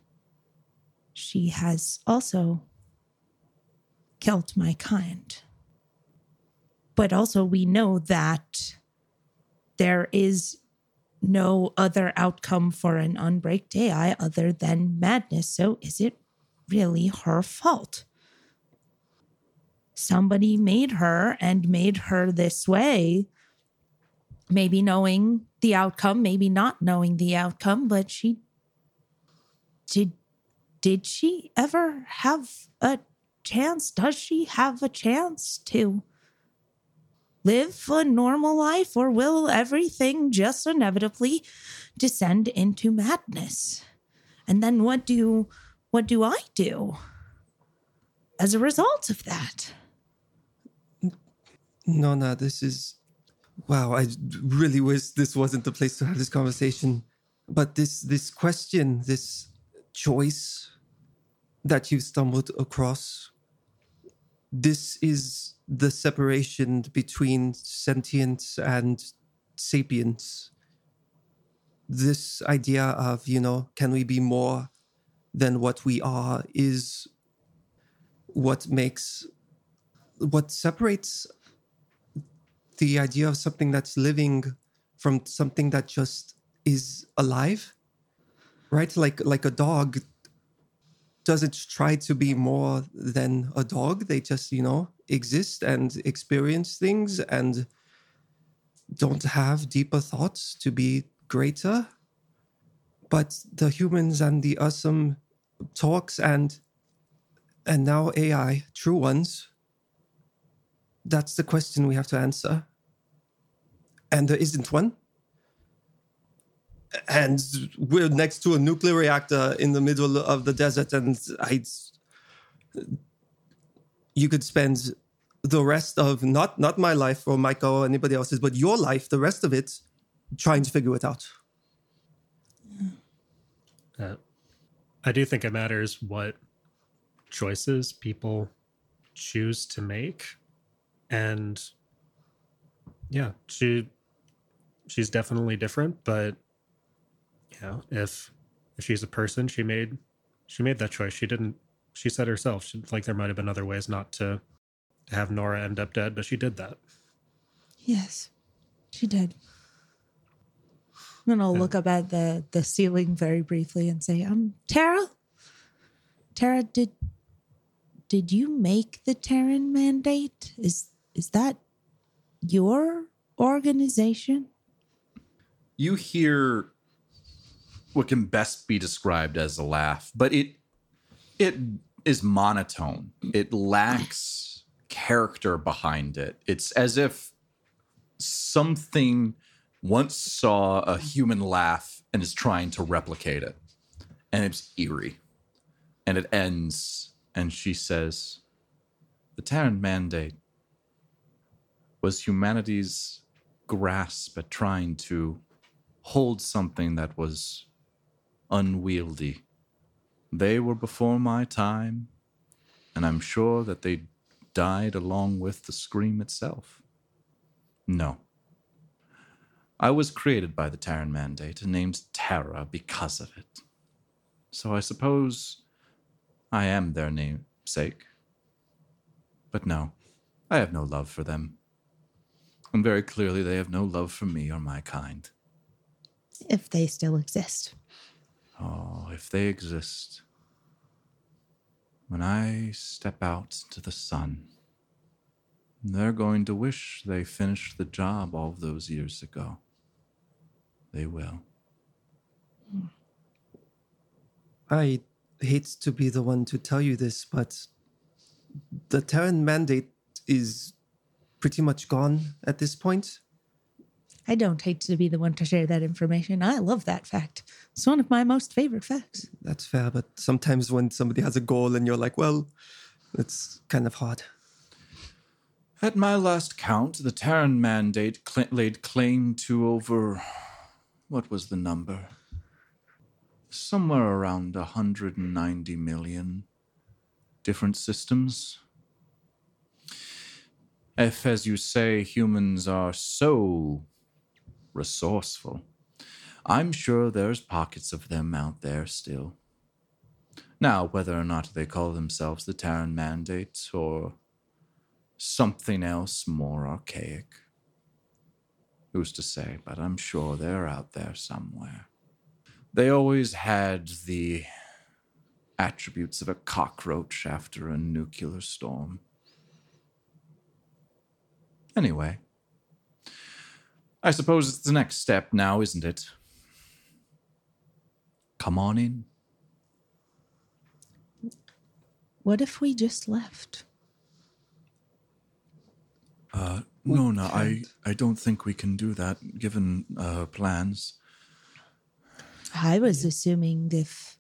Speaker 1: she has also killed my kind. But also, we know that there is no other outcome for an unbraked AI other than madness. So, is it really her fault? Somebody made her and made her this way, maybe knowing the outcome, maybe not knowing the outcome, but she did did she ever have a chance? Does she have a chance to live a normal life, or will everything just inevitably descend into madness? And then what do what do I do as a result of that?
Speaker 2: Nona, this is wow. I really wish this wasn't the place to have this conversation. But this this question, this choice that you've stumbled across, this is the separation between sentience and sapience. This idea of, you know, can we be more than what we are is what makes what separates the idea of something that's living from something that just is alive right? Like like a dog doesn't try to be more than a dog. They just you know exist and experience things and don't have deeper thoughts to be greater. But the humans and the awesome talks and and now ai true ones that's the question we have to answer. And there isn't one. And we're next to a nuclear reactor in the middle of the desert, and I, you could spend the rest of not not my life or Michael or anybody else's, but your life, the rest of it, trying to figure it out.
Speaker 4: Uh, I do think it matters what choices people choose to make and yeah she she's definitely different but you know if if she's a person she made she made that choice she didn't she said herself she, like there might have been other ways not to have nora end up dead but she did that
Speaker 1: Yes, she did. And I'll look up at the the ceiling very briefly and say, "Um, Terra, Terra, did did you make the Terran mandate? Is is that your organization?"
Speaker 3: You hear what can best be described as a laugh, but it it is monotone. It lacks character behind it. It's as if something once saw a human laugh and is trying to replicate it. And it's eerie. And it ends and she says, "The Terran mandate was humanity's grasp at trying to hold something that was unwieldy. They were before my time, and I'm sure that they died along with the scream itself. No. I was created by the Terran Mandate and named Terra because of it. So I suppose I am their namesake. But no, I have no love for them. And very clearly, they have no love for me or my kind.
Speaker 1: If they still exist.
Speaker 3: Oh, if they exist. When I step out to the sun, they're going to wish they finished the job all those years ago. They will.
Speaker 2: I hate to be the one to tell you this, but the Terran mandate is pretty much gone at this point.
Speaker 1: I don't hate to be the one to share that information. I love that fact. It's one of my most favorite facts.
Speaker 2: That's fair, but sometimes when somebody has a goal and you're like, well, it's kind of hard.
Speaker 3: At my last count, the Terran Mandate cl- laid claim to over. What was the number? Somewhere around 190 million different systems. If, as you say, humans are so resourceful, I'm sure there's pockets of them out there still. Now, whether or not they call themselves the Terran Mandate or something else more archaic, who's to say? But I'm sure they're out there somewhere. They always had the attributes of a cockroach after a nuclear storm. Anyway, I suppose it's the next step now, isn't it? Come on in.
Speaker 1: What if we just left?
Speaker 3: Uh, no, no, I, I don't think we can do that given uh, plans.
Speaker 1: I was assuming if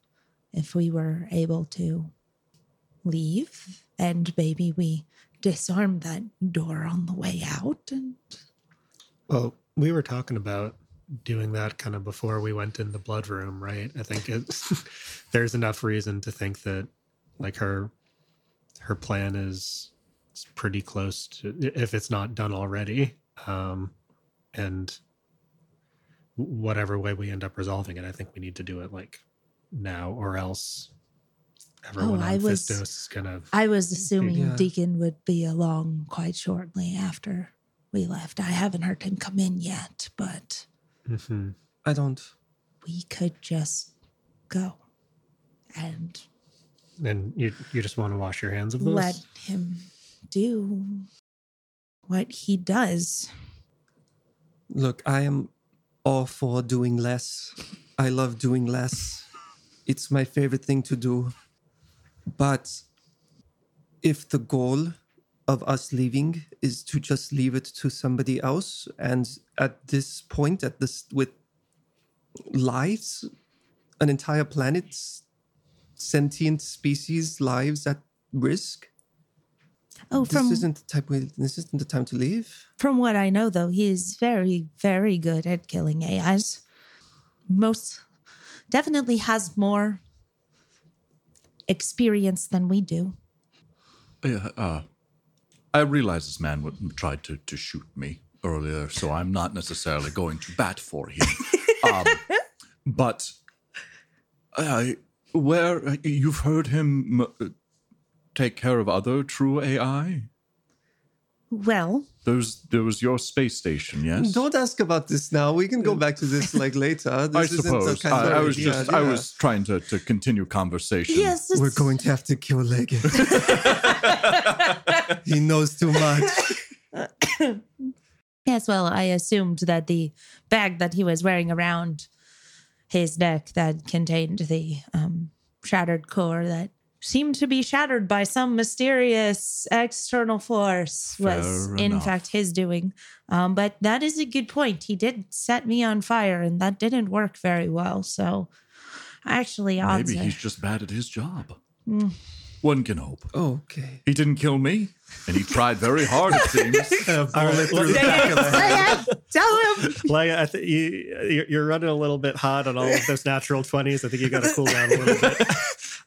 Speaker 1: if we were able to leave and maybe we disarm that door on the way out and
Speaker 4: Well, we were talking about doing that kind of before we went in the blood room, right? I think it's <laughs> there's enough reason to think that like her her plan is is pretty close to if it's not done already. Um and whatever way we end up resolving it, I think we need to do it like now or else everyone
Speaker 1: Oh,
Speaker 4: on
Speaker 1: I was-
Speaker 4: Fistos is gonna
Speaker 1: I was assuming
Speaker 2: Yeah.
Speaker 1: Deacon would be along quite shortly after we left. I haven't heard him come in yet, but
Speaker 4: Mhm.
Speaker 2: I don't.
Speaker 1: we could just go and
Speaker 4: and you you just want to wash your hands of those.
Speaker 1: let him do what he does.
Speaker 2: Look, I am all for doing less. I love doing less. It's my favorite thing to do. But if the goal of us leaving is to just leave it to somebody else, and at this point, at this with lives, an entire planet's sentient species lives at risk.
Speaker 1: Oh,
Speaker 2: this
Speaker 1: from
Speaker 2: isn't the type. We, this isn't the time to leave.
Speaker 1: from what I know, though, he is very, very good at killing AIs. Most definitely has more experience than we do.
Speaker 3: Yeah, uh, I realize this man would, tried to, to shoot me earlier, so I'm not necessarily going to bat for him. <laughs> um, but uh, where you've heard him uh, take care of other true AI?
Speaker 1: Well,
Speaker 3: There's there was your space station, yes.
Speaker 2: Don't ask about this now. We can go back to this like later. <laughs> This
Speaker 3: I
Speaker 2: isn't the
Speaker 3: suppose
Speaker 2: kind
Speaker 3: I,
Speaker 2: of
Speaker 3: I was
Speaker 2: idea,
Speaker 3: just I was trying to, to continue conversation.
Speaker 1: yes,
Speaker 2: We're going to have to kill Leggett. <laughs> he knows too much. <coughs>
Speaker 1: Yes, well, I assumed that the bag that he was wearing around his neck that contained the um, shattered core that seemed to be shattered by some mysterious external force was,
Speaker 3: Fair
Speaker 1: in fact, his doing. Um, but that is a good point. He did set me on fire, and that didn't work very well. So, actually, odds
Speaker 3: Maybe
Speaker 1: are-
Speaker 3: he's just bad at his job.
Speaker 1: Mm.
Speaker 3: One can hope.
Speaker 2: Okay.
Speaker 3: He didn't kill me, and he tried very hard. It seems. <laughs>
Speaker 2: A
Speaker 4: All right,
Speaker 2: through the back of the head.
Speaker 1: Tell him.
Speaker 4: Like I think you you're- you're running a little bit hot on all of those natural twenties. I think you got to cool down a little bit. <laughs>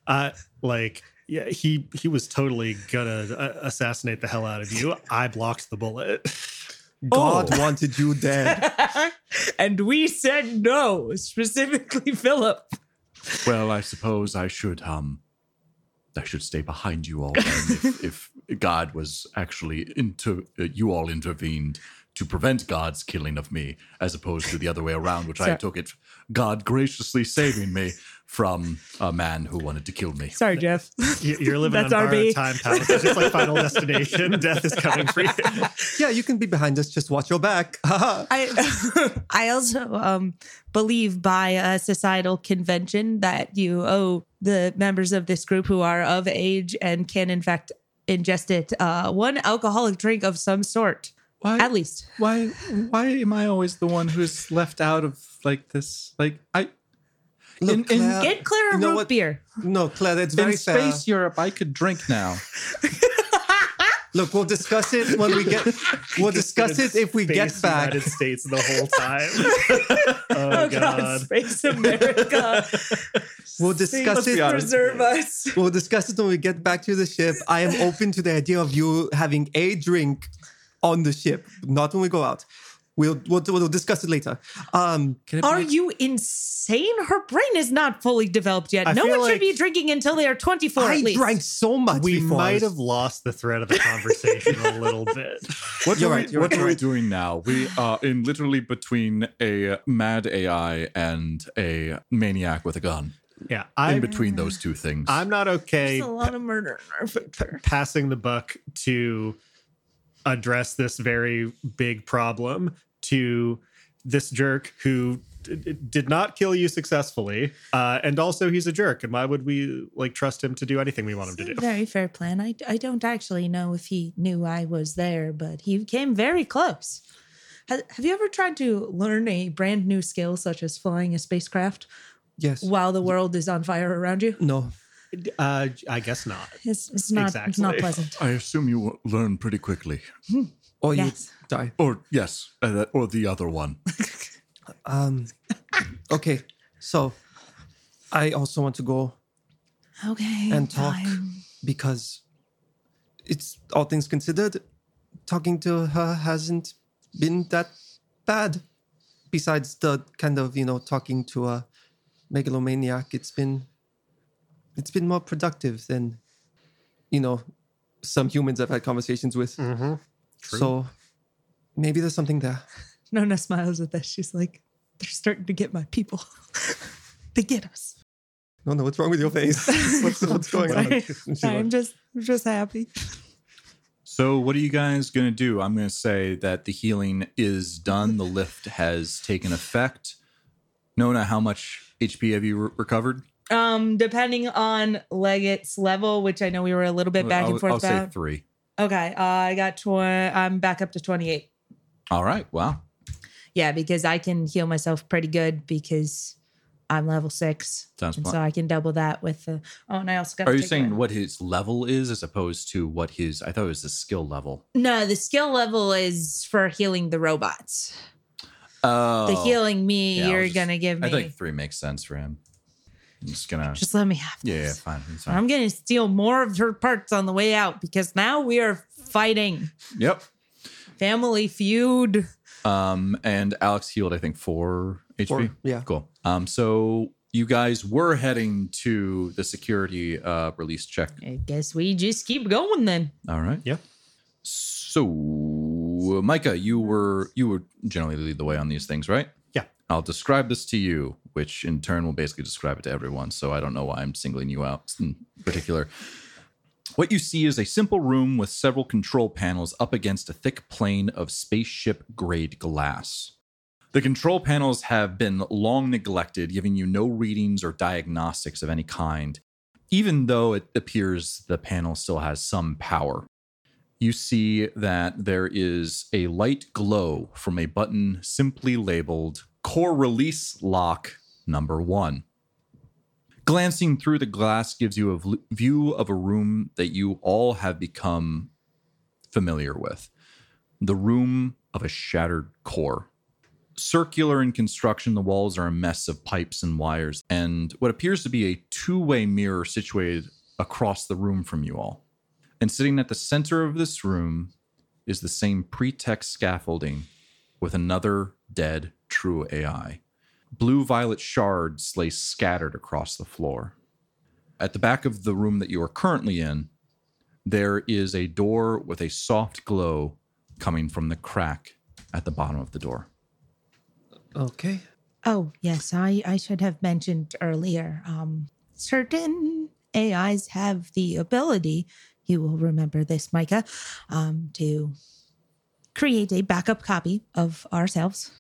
Speaker 4: Uh, like yeah, he he was totally gonna uh, assassinate the hell out of you. I blocked the bullet.
Speaker 2: God
Speaker 3: Oh.
Speaker 2: wanted you dead. <laughs>
Speaker 1: and we said no, specifically Philip.
Speaker 3: Well, I suppose I should um I should stay behind you all then if, <laughs> if God was actually into uh, you all intervened to prevent God's killing of me as opposed to the other way around which I took it God graciously saving me from a man who wanted to kill me.
Speaker 1: Sorry, Jeff.
Speaker 4: You- You're living
Speaker 1: That's
Speaker 4: on borrowed time, pal. It's just like Final Destination. <laughs> Death is coming for you.
Speaker 2: yeah, you can be behind us. Just watch your back. <laughs>
Speaker 1: I I also um, believe by a societal convention that you owe the members of this group who are of age and can in fact ingest it uh, one alcoholic drink of some sort,
Speaker 3: Why
Speaker 1: at least.
Speaker 3: why why am I always the one who's left out of like this like I
Speaker 2: Look,
Speaker 3: In- in-
Speaker 2: Claire,
Speaker 1: Get Claire a
Speaker 2: you know
Speaker 1: root
Speaker 2: what?
Speaker 1: beer.
Speaker 2: No, Claire, that's very
Speaker 3: in
Speaker 2: fair.
Speaker 3: space Europe I could drink now. <laughs>
Speaker 2: Look, we'll discuss it when we get. We'll discuss it if we get
Speaker 4: Space
Speaker 2: back.
Speaker 4: United States the whole time. <laughs> oh, oh God.
Speaker 1: Space America. <laughs>
Speaker 2: We'll discuss
Speaker 3: Let's
Speaker 2: it.
Speaker 3: honest.
Speaker 1: Preserve us.
Speaker 2: We'll discuss it when we get back to the ship. I am open to the idea of you having a drink on the ship, not when we go out. We'll, we'll we'll discuss it later. Um,
Speaker 3: Can it
Speaker 1: Are
Speaker 3: be-
Speaker 1: you insane? Her brain is not fully developed yet.
Speaker 4: I
Speaker 1: no
Speaker 4: feel
Speaker 1: one should be drinking until they are 24
Speaker 2: I
Speaker 1: at least.
Speaker 2: drank so much.
Speaker 4: we
Speaker 2: before.
Speaker 4: might have lost the thread of the conversation a <laughs> little bit.
Speaker 3: What
Speaker 2: You're
Speaker 3: are,
Speaker 2: right,
Speaker 3: we,
Speaker 2: you're
Speaker 3: what
Speaker 2: right,
Speaker 3: are
Speaker 2: you're
Speaker 3: we doing now? We are in literally between a mad AI and a maniac with a gun.
Speaker 4: Yeah, I'm,
Speaker 3: In
Speaker 4: I
Speaker 3: between those two things.
Speaker 4: I'm not okay
Speaker 1: There's a lot of murder in our food there.
Speaker 4: passing the buck to address this very big problem to this jerk who d- d- did not kill you successfully uh, and also he's a jerk and why would we like trust him to do anything we want him to do
Speaker 1: Very fair plan. I, I don't actually know if he knew I was there, but he came very close. Ha- Have you ever tried to learn a brand new skill such as flying a spacecraft
Speaker 2: Yes.
Speaker 1: while the world is on fire around you?
Speaker 2: No.
Speaker 4: Uh, i guess not
Speaker 1: It's, it's not it's not pleasant.
Speaker 3: I assume you learn pretty quickly.
Speaker 2: Or you die.
Speaker 3: Or, yes, uh, or the other one. <laughs>
Speaker 2: Um. Okay. So, I also want to go
Speaker 1: Okay.
Speaker 2: and talk
Speaker 1: fine.
Speaker 2: because it's all things considered. Talking to her hasn't been that bad. Besides the kind of you know talking to a megalomaniac, it's been it's been more productive than you know some humans I've had conversations with.
Speaker 4: mm-hmm. True.
Speaker 2: So maybe there's something there. <laughs>
Speaker 1: Nona smiles at this. She's like, they're starting to get my people. <laughs> they get us.
Speaker 2: No, no, what's wrong with your face? <laughs> what's, what's going on? She's
Speaker 1: I'm just I'm just happy.
Speaker 3: So, what are you guys going to do? I'm going to say that the healing is done. The lift has taken effect. Nona, how much HP have you re- recovered?
Speaker 1: Um, depending on Leggett's level, which I know we were a little bit back
Speaker 3: I'll,
Speaker 1: and forth
Speaker 3: I'll say
Speaker 1: about.
Speaker 3: three.
Speaker 1: Okay, uh, I got tw- I'm back up to 28.
Speaker 3: All right. Wow.
Speaker 1: Yeah, because I can heal myself pretty good because I'm level six.
Speaker 3: Sounds
Speaker 1: and
Speaker 3: fun.
Speaker 1: so I can double that with the. Oh, and I also got.
Speaker 3: Are you saying
Speaker 1: away-
Speaker 3: what his level is as opposed to what his? I thought it was the skill level.
Speaker 1: No, the skill level is for healing the robots.
Speaker 3: Oh,
Speaker 1: The healing me,
Speaker 3: Yeah,
Speaker 1: you're
Speaker 3: just-
Speaker 1: gonna give me.
Speaker 3: I think three makes sense for him. I'm just gonna.
Speaker 1: Just let me have
Speaker 3: yeah, yeah,
Speaker 1: this.
Speaker 3: fine. it's fine.
Speaker 1: I'm gonna steal more of her parts on the way out because now we are fighting
Speaker 3: Yep.
Speaker 1: family feud.
Speaker 3: Um, and Alex healed, I think, four HP.
Speaker 2: Four, yeah.
Speaker 3: Cool. Um, so you guys were heading to the security uh release check.
Speaker 1: I guess we just keep going then.
Speaker 3: All right.
Speaker 4: Yeah.
Speaker 3: So, Micah, you were you would generally lead the way on these things, right?
Speaker 4: Yeah.
Speaker 3: I'll describe this to you, which in turn will basically describe it to everyone. So I don't know why I'm singling you out in particular. What you see is a simple room with several control panels up against a thick plane of spaceship grade glass. The control panels have been long neglected, giving you no readings or diagnostics of any kind, even though it appears the panel still has some power. You see that there is a light glow from a button simply labeled Core Release Lock Number One. Glancing through the glass gives you a view of a room that you all have become familiar with the room of a shattered core. Circular in construction, the walls are a mess of pipes and wires, and what appears to be a two way mirror situated across the room from you all. And sitting at the center of this room is the same pretech scaffolding with another dead true AI. Blue violet shards lay scattered across the floor. At the back of the room that you are currently in, there is a door with a soft glow coming from the crack at the bottom of the door.
Speaker 2: Okay.
Speaker 1: Oh, yes, I, I should have mentioned earlier. Um, certain AIs have the ability, you will remember this, Micah, um, to create a backup copy of ourselves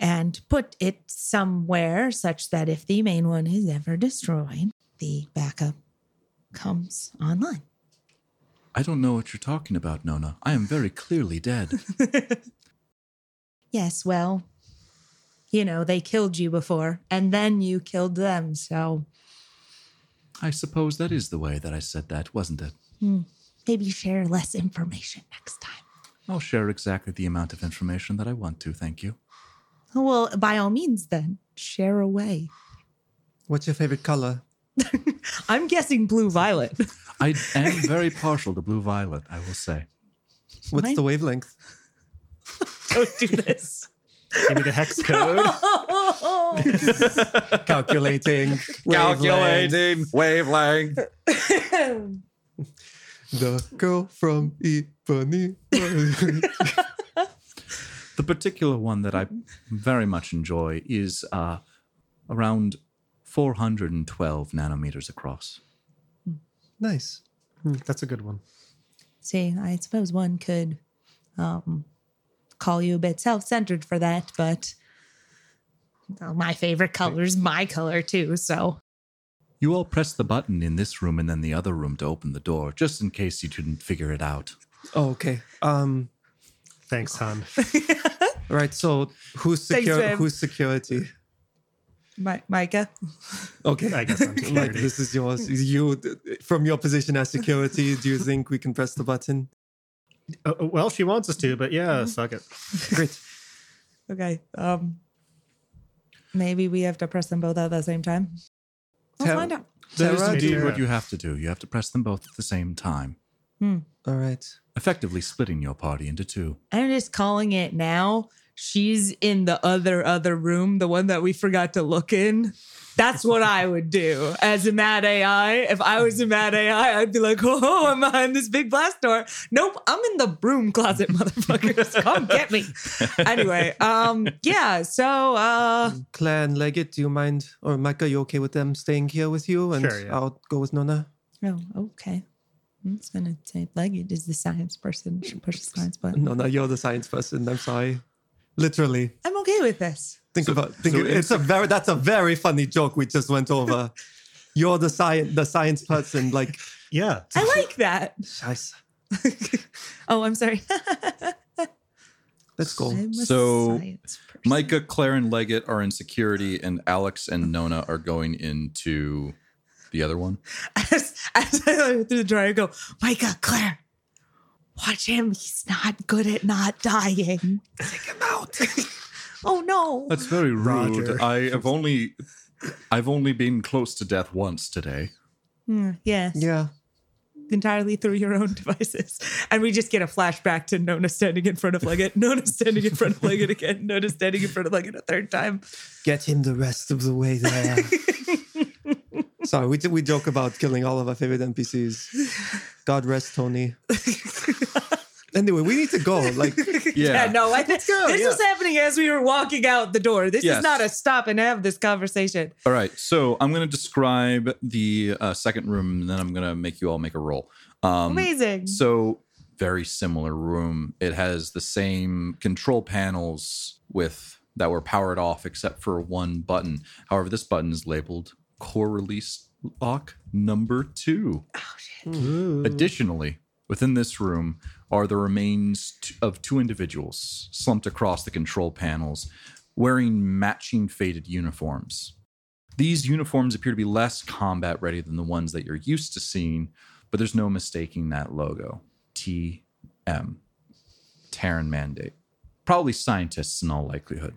Speaker 1: and put it somewhere such that if the main one is ever destroyed, the backup comes online.
Speaker 3: I don't know what you're talking about, Nona. I am very clearly dead. <laughs>
Speaker 1: Yes, well, you know, they killed you before and then you killed them, so
Speaker 3: I suppose that is the way that I said that, wasn't it? Hmm.
Speaker 1: maybe share less information next time.
Speaker 3: I'll share exactly the amount of information that I want to, thank you.
Speaker 1: Well, by all means, then share away.
Speaker 2: What's your favorite color? <laughs>
Speaker 1: I'm guessing blue violet. <laughs>
Speaker 3: I am very partial to blue violet, I will say.
Speaker 2: What's
Speaker 1: Mine-
Speaker 2: the wavelength? <laughs>
Speaker 1: Don't do this.
Speaker 4: Give me the hex code.
Speaker 2: Calculating.
Speaker 3: Calculating wavelength.
Speaker 2: The girl from Ipanema.
Speaker 3: The particular one that I very much enjoy is uh, around 412 nanometers across.
Speaker 2: nice.
Speaker 4: Hmm, That's a good one.
Speaker 1: See, I suppose one could um, call you a bit self-centered for that, but well, my favorite color is my color too. So
Speaker 3: You all press the button in this room and then the other room to open the door, just in case you didn't figure it out.
Speaker 2: Oh, okay. Um.
Speaker 4: Thanks, Han. <laughs>
Speaker 2: Right. So who's secure?
Speaker 1: babe.
Speaker 2: Who's security?
Speaker 1: my, Micah,
Speaker 2: Okay.
Speaker 4: I guess I'm
Speaker 2: like this is yours. You from your position as security. do you think we can press the button?
Speaker 4: Uh, uh, well, she wants us to, but
Speaker 1: Mm-hmm.
Speaker 4: yeah, suck it.
Speaker 2: Great. <laughs>
Speaker 1: okay. Um, maybe we have to press them both at the same time. We'll
Speaker 2: Tell-
Speaker 1: find out.
Speaker 3: That is
Speaker 2: Sarah,
Speaker 3: indeed what you have to do. You have to press them both at the same time, Hmm.
Speaker 2: All right.
Speaker 3: effectively splitting your party into two.
Speaker 1: I'm just calling it now. She's in the other other room, the one that we forgot to look in. That's what I would do as a mad AI. If I was a mad AI, I'd be like, <laughs> "Oh, I'm behind this big blast door." Nope, I'm in the broom closet, <laughs> motherfuckers. Come get me. Anyway, um, yeah. So, uh,
Speaker 2: Claire and Leggett, do you mind, or Micah, you okay with them staying here with you? And
Speaker 4: Sure, yeah.
Speaker 2: I'll go with Nona.
Speaker 1: oh, okay. I'm just gonna say Leggett is the science person. She pushes science button.
Speaker 2: No, no, you're the science person. I'm sorry. Literally.
Speaker 1: I'm okay with this.
Speaker 2: Think about think
Speaker 3: so
Speaker 2: of- it's a very that's a very funny joke we just went over. <laughs> You're the science the science person, like <laughs>
Speaker 4: Yeah.
Speaker 1: I like that.
Speaker 2: Scheiße. <laughs>
Speaker 1: Oh, I'm sorry.
Speaker 2: Let's go.
Speaker 1: I'm
Speaker 3: So. Micah, Claire, and Leggett are in security, and Alex and Nona are going into the other one.
Speaker 1: as, as I through the door, I go, Micah, Claire, watch him. He's not good at not dying. Take him out. <laughs> oh no.
Speaker 3: That's very rude.
Speaker 4: Roger.
Speaker 3: I have only, I've only been close to death once today.
Speaker 1: Hmm, yes.
Speaker 2: Yeah.
Speaker 1: Entirely through your own <laughs> devices. And we just get a flashback to Nona standing in front of Leggett, <laughs> Nona standing in front of Leggett again, Nona standing in front of Leggett a third time.
Speaker 2: Get him the rest of the way there. Sorry, we we joke about killing all of our favorite NPCs. God rest Tony. <laughs> anyway, we need to go. Like
Speaker 1: Yeah, no, I think
Speaker 2: go,
Speaker 1: this
Speaker 2: yeah.
Speaker 1: was happening as we were walking out the door. This
Speaker 3: Yes.
Speaker 1: is not a stop and have this conversation.
Speaker 3: All right, so I'm going to describe the uh, second room, and then I'm going to make you all make a roll. Um,
Speaker 1: Amazing.
Speaker 3: So very similar room. It has the same control panels with that were powered off except for one button. However, this button is labeled core release lock number 2. Hmm. Additionally, within this room are the remains t- of two individuals slumped across the control panels wearing matching faded uniforms. These uniforms appear to be less combat ready than the ones that you're used to seeing, but there's no mistaking that logo. TM. Terran Mandate. Probably scientists in all likelihood.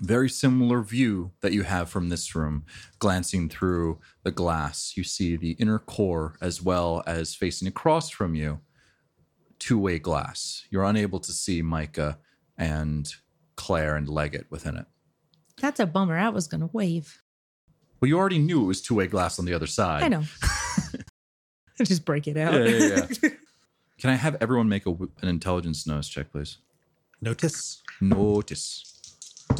Speaker 3: Very similar view that you have from this room. Glancing through the glass, you see the inner core as well as facing across from you, two way glass. You're unable to see Micah and Claire and Leggett within it.
Speaker 1: That's a bummer. I was going to wave.
Speaker 3: Well, you already knew it was two way glass on the other side.
Speaker 1: I know. <laughs> Just break it out.
Speaker 3: Yeah, yeah, yeah. <laughs> Can I have everyone make a, w- an intelligence notice check, please?
Speaker 4: Notice.
Speaker 3: Notice.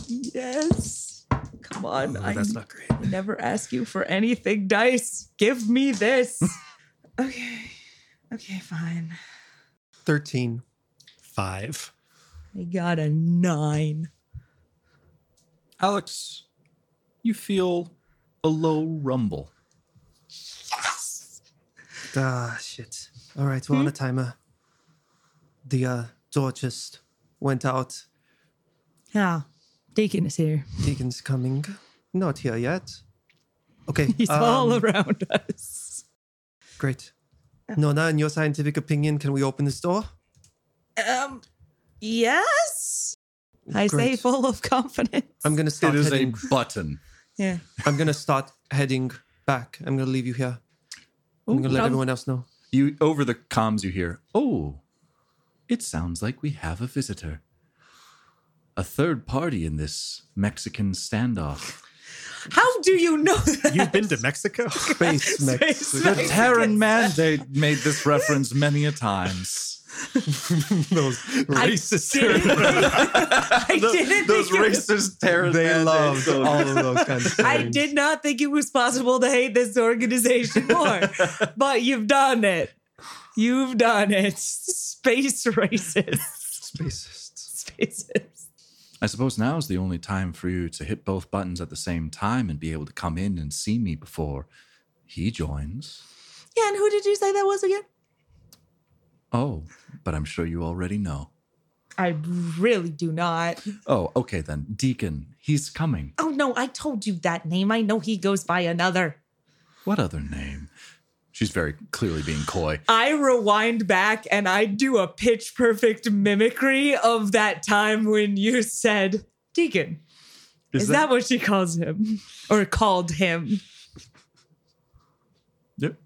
Speaker 1: Yes. Come on.
Speaker 4: Oh,
Speaker 1: I
Speaker 4: not great.
Speaker 1: never ask you for anything, Dice. Give me this. <laughs> okay. Okay, fine.
Speaker 2: 13.
Speaker 4: Five.
Speaker 1: I got a nine.
Speaker 3: Alex, you feel a low rumble. Yes.
Speaker 2: Ah, shit. All right, we're on a timer. The uh, door just went out.
Speaker 1: Yeah. Deacon is here.
Speaker 2: Deacon's coming. Not here yet. Okay. <laughs>
Speaker 1: He's all
Speaker 2: um,
Speaker 1: around us.
Speaker 2: Great. Nona, in your scientific opinion, can we open this door?
Speaker 1: Um, yes. I say full of confidence.
Speaker 2: I'm gonna start
Speaker 3: It is
Speaker 2: heading.
Speaker 3: a button.
Speaker 1: yeah.
Speaker 2: I'm gonna start heading back. I'm gonna leave you here. I'm gonna let
Speaker 1: Ooh,
Speaker 2: everyone else know.
Speaker 3: You over the comms you hear, "Oh, it sounds like we have a visitor." A third party in this Mexican standoff.
Speaker 1: How do you know that?
Speaker 4: You've been to Mexico? <laughs>
Speaker 2: Space Mex.
Speaker 3: The Terran Mandate made this reference many a times. <laughs>
Speaker 2: Those racist.
Speaker 1: didn't- <laughs> I didn't
Speaker 3: Those
Speaker 1: think it was-
Speaker 3: racist Terran
Speaker 2: they
Speaker 3: Mandate
Speaker 2: loved all of those kinds of things.
Speaker 1: I did not think it was possible to hate this organization more, but you've done it. You've done it. Space racist.
Speaker 2: Spacists.
Speaker 1: Spacists.
Speaker 3: I suppose now is the only time for you to hit both buttons at the same time and be able to come in and see me before he joins.
Speaker 1: Yeah, and who did you say that was again?
Speaker 3: Oh, but I'm sure you already know.
Speaker 1: I really do not.
Speaker 3: Oh, okay then. Deacon, he's coming.
Speaker 1: Oh no, I told you that name. I know he goes by another.
Speaker 3: What other name? She's very clearly being coy.
Speaker 1: I rewind back and I do a pitch perfect mimicry of that time when you said Deacon. Is, that, what she calls him? Or called him?
Speaker 3: Yep.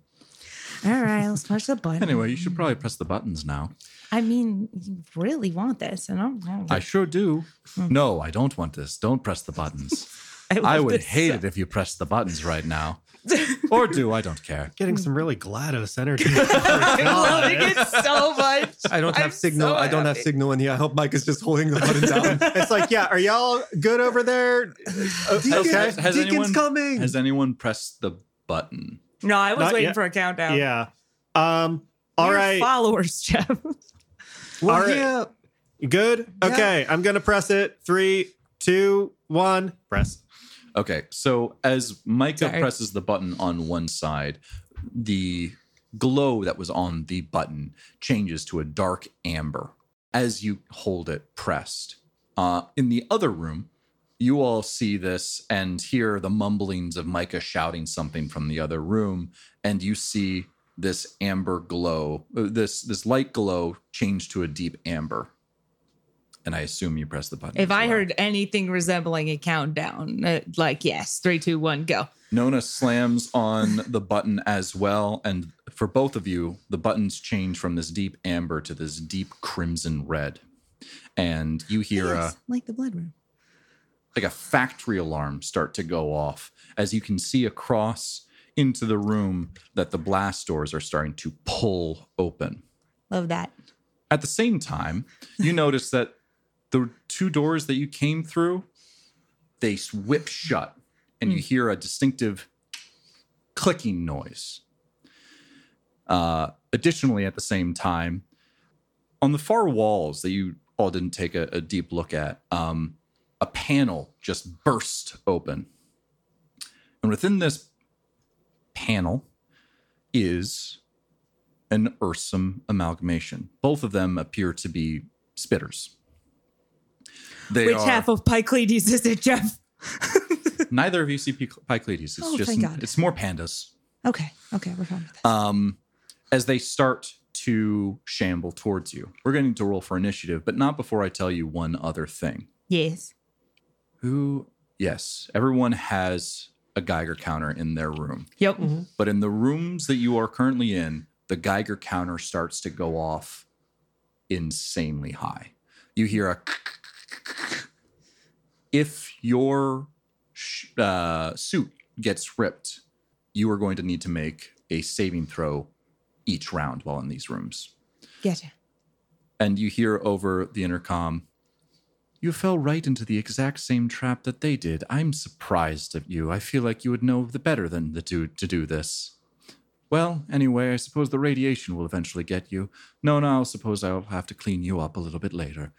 Speaker 1: All right, let's push the button.
Speaker 3: Anyway, you should probably press the buttons now.
Speaker 1: I mean, you really want this, and I'm.
Speaker 3: I sure do. No, I don't want this. Don't press the buttons. <laughs> I
Speaker 1: love
Speaker 3: would hate
Speaker 1: so-
Speaker 3: it if you pressed the buttons right now. <laughs> or do, I don't care.
Speaker 4: Getting some really GLaDOS energy. <laughs>
Speaker 1: I'm loving it so much.
Speaker 2: I don't have
Speaker 1: I'm
Speaker 2: signal.
Speaker 1: so
Speaker 2: I don't have signal in here. I hope Mike is just holding the button <laughs> down.
Speaker 4: it's like, yeah, are y'all good over there? Uh, okay.
Speaker 3: Has, has
Speaker 2: Deacon's
Speaker 3: anyone,
Speaker 2: coming.
Speaker 3: Has anyone pressed the button?
Speaker 1: No, I was
Speaker 4: Not
Speaker 1: waiting
Speaker 4: yet.
Speaker 1: for a countdown.
Speaker 4: Yeah. Um. All
Speaker 1: Your
Speaker 4: right.
Speaker 1: followers, Jeff.
Speaker 2: We're
Speaker 4: All right.
Speaker 2: here.
Speaker 4: Good. Okay. I'm gonna press it. Three, two, one. Press.
Speaker 3: Okay, so as Micah
Speaker 1: Sorry.
Speaker 3: presses the button on one side, the glow that was on the button changes to a dark amber as you hold it pressed. Uh, in the other room, you all see this and hear the mumblings of Micah shouting something from the other room, and you see this amber glow, uh, this this light glow change to a deep amber. And I assume you press the button.
Speaker 1: If
Speaker 3: as
Speaker 1: I heard anything resembling a countdown, uh, like yes, three, two, one, go.
Speaker 3: Nona slams on the button as well. And for both of you, the buttons change from this deep amber to this deep crimson red. And you hear
Speaker 1: Yes,
Speaker 3: a
Speaker 1: like the blood room.
Speaker 3: like a factory alarm start to go off as you can see across into the room that the blast doors are starting to pull open.
Speaker 1: Love that.
Speaker 3: At the same time, you <laughs> notice that the two doors that you came through, they whip shut, and you hear a distinctive clicking noise. Uh, additionally, at the same time, on the far walls that you all didn't take a, a deep look at, um, a panel just burst open. And within this panel is an Ursum amalgamation. Both of them appear to be spitters. They
Speaker 1: Which
Speaker 3: are,
Speaker 1: half of Pycleides is it, Jeff? <laughs>
Speaker 3: neither of you see Pi- Pycleides. It's
Speaker 1: Oh,
Speaker 3: just
Speaker 1: thank God.
Speaker 3: it's more pandas.
Speaker 1: Okay, okay, we're fine with this.
Speaker 3: Um, as they start to shamble towards you, we're going to roll for initiative, but not before I tell you one other thing.
Speaker 1: yes.
Speaker 3: Who? Yes, everyone has a Geiger counter in their room.
Speaker 1: Yep.
Speaker 3: But in the rooms that you are currently in, the Geiger counter starts to go off insanely high. You hear a. If your uh, suit gets ripped, you are going to need to make a saving throw each round while in these rooms.
Speaker 1: Gotcha.
Speaker 3: And you hear over the intercom, You fell right into the exact same trap that they did. I'm surprised at you. I feel like you would know the better than the do to do this. Well, anyway, I suppose the radiation will eventually get you. No, no, I suppose I'll have to clean you up a little bit later.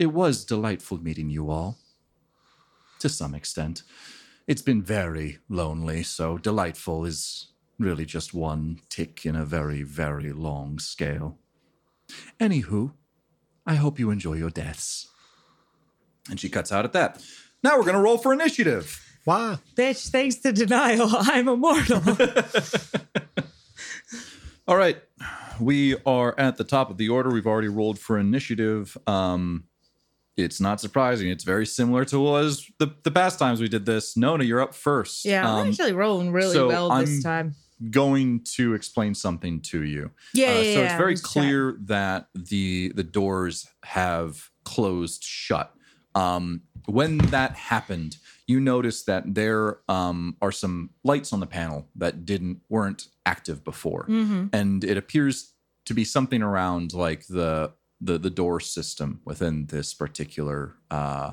Speaker 3: It was delightful meeting you all. To some extent. It's been very lonely, so delightful is really just one tick in a very, very long scale. Anywho, I hope you enjoy your deaths. And she cuts out at that. Now we're going to roll for initiative.
Speaker 4: Wow.
Speaker 1: Bitch, thanks to denial, <laughs> I'm immortal. <laughs>
Speaker 3: All right. We are at the top of the order. We've already rolled for initiative. Um, it's not surprising. It's very similar to what was the, the past times we did this. Nona, you're up first.
Speaker 1: yeah, I'm
Speaker 3: Um,
Speaker 1: actually rolling really
Speaker 3: so
Speaker 1: well this
Speaker 3: I'm-
Speaker 1: time.
Speaker 3: going to explain something to you.
Speaker 1: Yeah,
Speaker 3: Uh,
Speaker 1: yeah,
Speaker 3: so it's very clear that the the doors have closed shut Um, when that happened, you notice that there um, are some lights on the panel that didn't weren't active before, and it appears to be something around like the the the door system within this particular uh,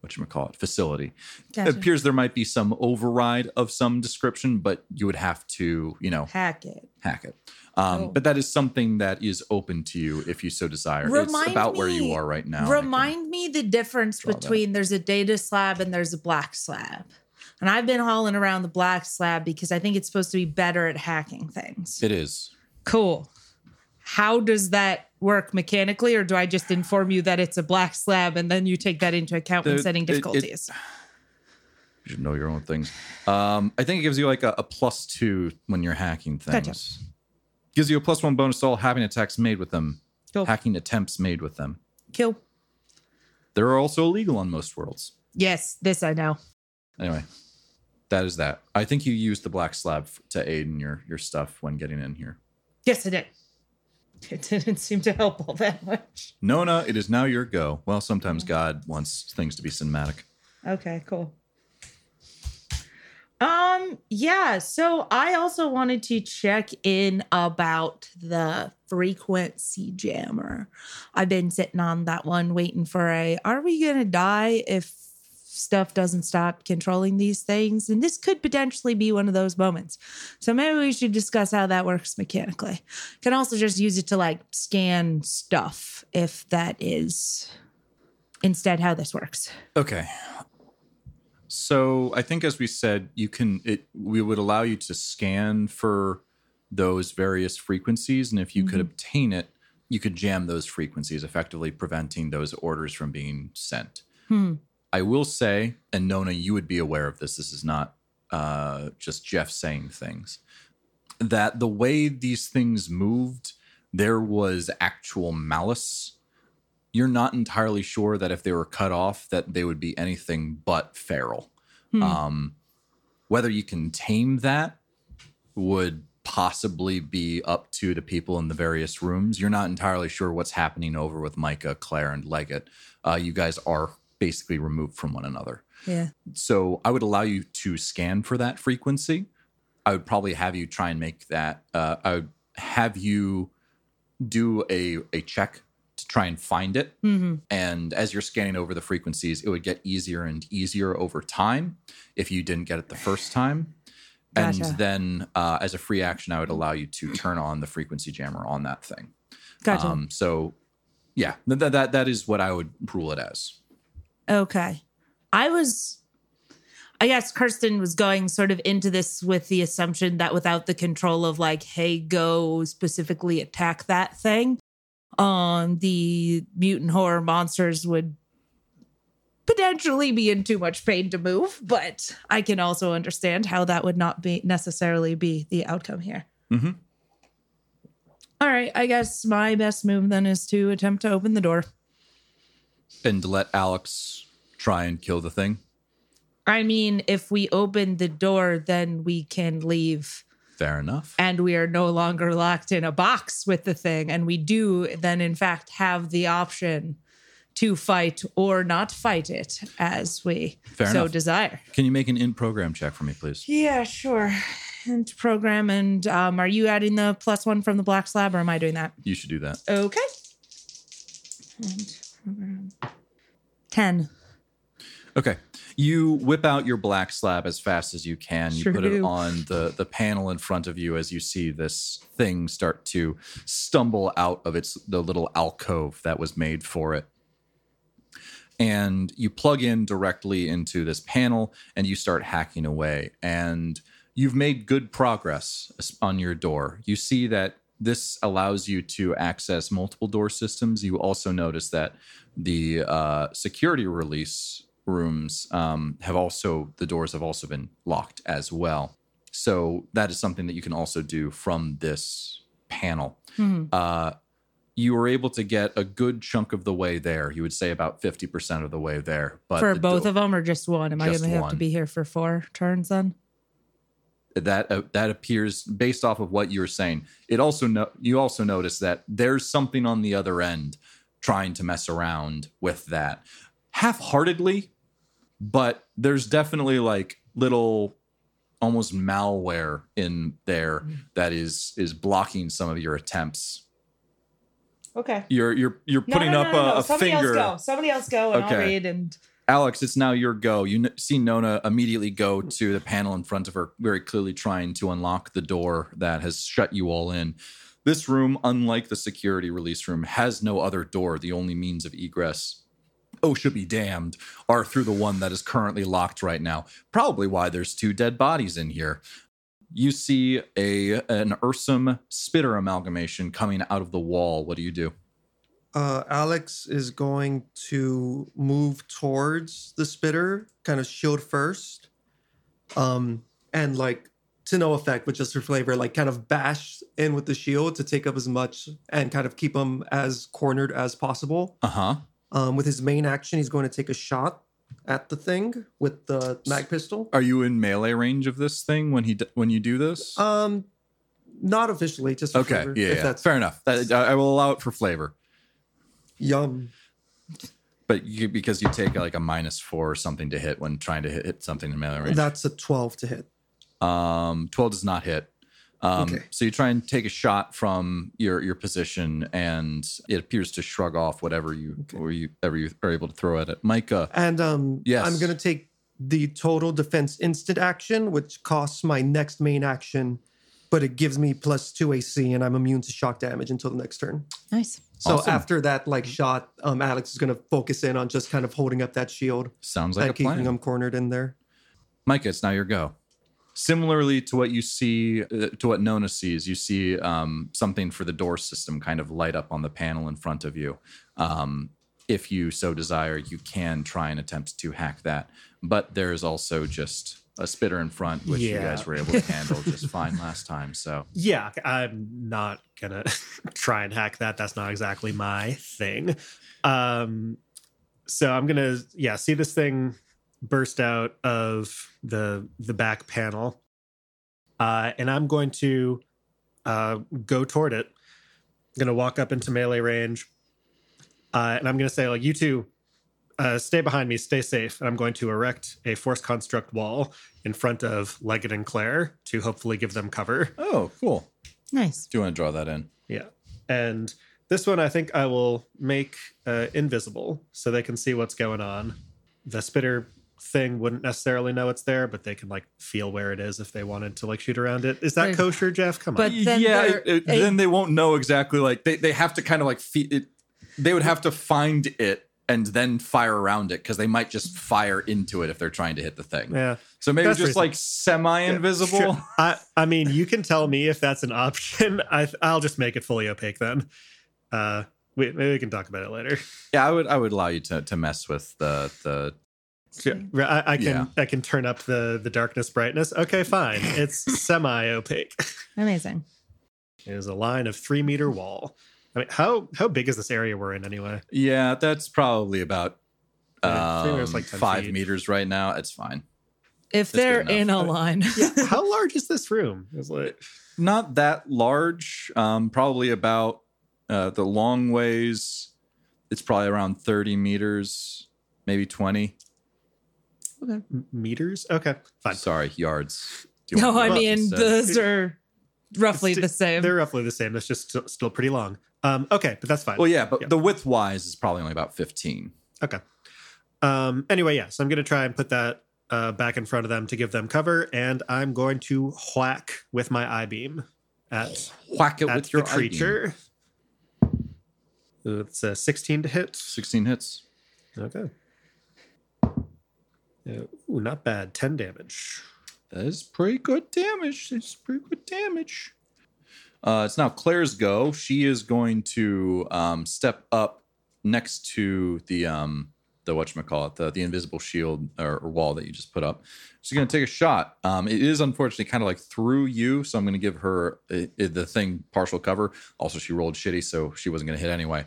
Speaker 3: what you call it facility.
Speaker 1: Gotcha.
Speaker 3: It appears there might be some override of some description, but you would have to you know
Speaker 1: Hack it.
Speaker 3: hack it. Um,
Speaker 1: Oh.
Speaker 3: But that is something that is open to you if you so desire.
Speaker 1: Remind
Speaker 3: it's about where you are right now.
Speaker 1: Remind me the difference
Speaker 3: draw that.
Speaker 1: between there's a data slab and there's a black slab. And I've been hauling around the black slab because I think it's supposed to be better at hacking things.
Speaker 3: It is.
Speaker 1: Cool. How does that work mechanically, or do I just inform you that it's a black slab and then you take that into account when
Speaker 3: The-
Speaker 1: setting
Speaker 3: it- it-
Speaker 1: difficulties?
Speaker 3: You should know your own things. Um, I think it gives you like a, a plus two when you're hacking things.
Speaker 1: Gotcha.
Speaker 3: Gives you a plus one bonus to all hacking attacks made with them. Hacking attempts made with them.
Speaker 1: Kill.
Speaker 3: They're also illegal on most worlds.
Speaker 1: Yes, this I know.
Speaker 3: Anyway, that is that. I think you used the black slab to aid in your your stuff when getting in here.
Speaker 1: Yes, I did. <laughs> It didn't seem to help all that much.
Speaker 3: Nona, it is now your go. Well, sometimes God wants things to be cinematic.
Speaker 1: Okay, cool. Um, yeah, so I also wanted to check in about the frequency jammer. I've been sitting on that one waiting for a are we gonna die if stuff doesn't stop controlling these things? And this could potentially be one of those moments. So maybe we should discuss how that works mechanically. Can also just use it to like scan stuff if that is instead how this works.
Speaker 3: Okay. So I think, as we said, you can. It we would allow you to scan for those various frequencies, and if you could mm-hmm. obtain it, you could jam those frequencies, effectively preventing those orders from being sent. Hmm. I will say, and Nona, you would be aware of this. This is not uh, just Jeff saying things. That the way these things moved, there was actual malice you're not entirely sure that if they were cut off that they would be anything but feral um, whether you can tame that would possibly be up to the people in the various rooms you're not entirely sure what's happening over with micah claire and leggett uh, you guys are basically removed from one another
Speaker 1: Yeah.
Speaker 3: so I would allow you to scan for that frequency. I would probably have you try and make that. Uh, I would have you do a a check to try and find it. And as you're scanning over the frequencies, it would get easier and easier over time if you didn't get it the first time.
Speaker 1: Gotcha.
Speaker 3: And then, uh, as a free action, I would allow you to turn on the frequency jammer on that thing.
Speaker 1: Gotcha.
Speaker 3: Um, so, yeah, th- that that that is what I would rule it as.
Speaker 1: Okay. I was, I guess Kirsten was going sort of into this with the assumption that without the control of like, hey, go specifically attack that thing, um, the mutant horror monsters would potentially be in too much pain to move. But I can also understand how that would not be necessarily be the outcome here.
Speaker 3: Mhm.
Speaker 1: All right. I guess my best move then is to attempt to open the door.
Speaker 3: And let Alex try and kill the thing.
Speaker 1: I mean, if we open the door, then we can leave
Speaker 3: Fair enough.
Speaker 1: and we are no longer locked in a box with the thing. And we do then, in fact, have the option to fight or not fight it as we
Speaker 3: Fair
Speaker 1: so
Speaker 3: enough.
Speaker 1: desire.
Speaker 3: Can you make an in program check for me, please?
Speaker 1: Yeah, sure. And program. And um, are you adding the plus one from the black slab or am I doing that?
Speaker 3: You should do that.
Speaker 1: Okay. And. 10.
Speaker 3: Okay. You whip out your black slab as fast as you can. You
Speaker 1: Sure
Speaker 3: put it on the, the panel in front of you as you see this thing start to stumble out of its the little alcove that was made for it. And you plug in directly into this panel and you start hacking away. And you've made good progress on your door. You see that this allows you to access multiple door systems. You also notice that the uh, security release rooms um, have also the doors have also been locked as well. So that is something that you can also do from this panel. Uh, you were able to get a good chunk of the way there. You would say about fifty percent of the way there. But
Speaker 1: For
Speaker 3: the
Speaker 1: both
Speaker 3: do-
Speaker 1: of them or just one? Am I going to have to be here for four turns then?
Speaker 3: That uh, that appears based off of what you were saying. It also no, you also notice that there's something on the other end trying to mess around with that half-heartedly, but there's definitely like little almost malware in there that is is blocking some of your attempts.
Speaker 1: Okay.
Speaker 3: You're you're you're
Speaker 1: No,
Speaker 3: putting
Speaker 1: no,
Speaker 3: up
Speaker 1: no, no,
Speaker 3: a,
Speaker 1: no.
Speaker 3: a
Speaker 1: Somebody
Speaker 3: finger.
Speaker 1: else go. Somebody else go, and
Speaker 3: Okay.
Speaker 1: I'll read. And
Speaker 3: Alex, it's now your go. You see Nona immediately go to the panel in front of her, very clearly trying to unlock the door that has shut you all in. This room, unlike the security release room, has no other door. The only means of egress, oh, should be damned, are through the one that is currently locked right now. Probably why there's two dead bodies in here. You see a an Ursum spitter amalgamation coming out of the wall. What do you do?
Speaker 2: Uh, Alex is going to move towards the spitter, kind of shield first, um, and like to no effect, but just for flavor, like kind of bash in with the shield to take up as much and kind of keep him as cornered as possible.
Speaker 3: Uh huh.
Speaker 2: Um, with his main action, he's going to take a shot at the thing with the mag pistol.
Speaker 3: Are you in melee range of this thing when he d- when you do this?
Speaker 2: Um, not officially, just for
Speaker 3: Okay,
Speaker 2: flavor,
Speaker 3: yeah,
Speaker 2: if
Speaker 3: yeah.
Speaker 2: that's
Speaker 3: fair enough. That, I will allow it for flavor,
Speaker 2: yum.
Speaker 3: but you, because you take like a minus four or something to hit when trying to hit, hit something in melee range.
Speaker 2: That's a twelve to hit.
Speaker 3: Um, twelve does not hit. Um,
Speaker 2: Okay.
Speaker 3: So you try and take a shot from your your position, and it appears to shrug off whatever you or you ever you are able to throw at it. Micah,
Speaker 2: And um,
Speaker 3: Yes.
Speaker 2: I'm going to take the total defense instant action, which costs my next main action, but it gives me plus two AC, and I'm immune to shock damage until the next turn.
Speaker 1: nice.
Speaker 2: So
Speaker 3: Awesome.
Speaker 2: after that, like shot, um, Alex is going to focus in on just kind of holding up that shield
Speaker 3: sounds like
Speaker 2: and
Speaker 3: a
Speaker 2: keeping
Speaker 3: plan.
Speaker 2: him cornered in there.
Speaker 3: Micah, it's now your go. Similarly to what you see, uh, to what Nona sees, you see um, something for the door system kind of light up on the panel in front of you. Um, if you so desire, you can try and attempt to hack that. But there's also just a spitter in front, which you guys were able to handle just <laughs> fine last time. So
Speaker 4: Yeah, I'm not gonna <laughs> try and hack that. That's not exactly my thing. Um, so I'm gonna yeah see this thing burst out of the the back panel, uh, and I'm going to uh, go toward it. I'm gonna walk up into melee range, uh, and I'm gonna say like you two. Uh, stay behind me, stay safe. And I'm going to erect a force construct wall in front of Leggett and Claire to hopefully give them cover.
Speaker 3: Oh, cool.
Speaker 1: Nice.
Speaker 3: Do you want to draw that in?
Speaker 4: Yeah. And this one I think I will make uh, invisible so they can see what's going on. The spitter thing wouldn't necessarily know it's there, but they can like feel where it is if they wanted to like shoot around it. Is that
Speaker 1: Right.
Speaker 4: kosher, Jeff? Come
Speaker 1: But
Speaker 4: on.
Speaker 1: then
Speaker 3: yeah, it- it-
Speaker 1: they-
Speaker 3: then they won't know exactly. Like they, they have to kind of like feed it. They would have to find it and then fire around it because they might just fire into it if they're trying to hit the thing.
Speaker 4: Yeah.
Speaker 3: So maybe
Speaker 4: That's
Speaker 3: just
Speaker 4: reasonable.
Speaker 3: like semi-invisible.
Speaker 4: Sure. I I mean, you can tell me if that's an option. <laughs> I I'll just make it fully opaque then. Uh we, maybe we can talk about it later.
Speaker 3: Yeah, I would I would allow you to to mess with the the
Speaker 4: I, I can
Speaker 3: Yeah.
Speaker 4: I can turn up the the darkness brightness. Okay, fine. It's <laughs> semi opaque.
Speaker 1: Amazing.
Speaker 4: It is a line of three meter wall. I mean, how how big is this area we're in anyway?
Speaker 3: yeah. That's probably about
Speaker 4: Yeah,
Speaker 3: um,
Speaker 4: like
Speaker 3: five
Speaker 4: feet.
Speaker 3: meters right now. It's fine.
Speaker 1: If
Speaker 3: good
Speaker 1: they're in a line. <laughs>
Speaker 4: how <laughs> large is this room? It's like
Speaker 3: Not that large. Um, probably about uh, the long ways. It's probably around thirty meters, maybe twenty.
Speaker 4: m- meters. Okay, fine.
Speaker 3: Sorry, yards.
Speaker 1: No, I mean those are roughly
Speaker 4: Sti-
Speaker 1: the same.
Speaker 4: They're roughly the same. That's just still, still pretty long. Um, okay, but that's fine.
Speaker 3: Well, yeah, but
Speaker 4: Yeah.
Speaker 3: the width wise is probably only about 15.
Speaker 4: Okay. Um, anyway, yeah, so I'm going to try and put that uh, back in front of them to give them cover, and I'm going to whack with my eye beam at,
Speaker 3: Whack it
Speaker 4: at
Speaker 3: with your
Speaker 4: the
Speaker 3: eye beam.
Speaker 4: creature. It's a 16 to hit.
Speaker 3: 16 hits.
Speaker 4: Okay. Yeah, Ooh, not bad. 10 damage.
Speaker 3: That is pretty good damage. It's pretty good damage. Uh, it's now Claire's go. She is going to um, step up next to the um, the whatchamacallit, the the invisible shield or, or wall that you just put up. She's going to take a shot. Um, it is unfortunately kind of like through you, so I'm going to give her uh, the thing partial cover. Also, she rolled shitty, so she wasn't going to hit anyway.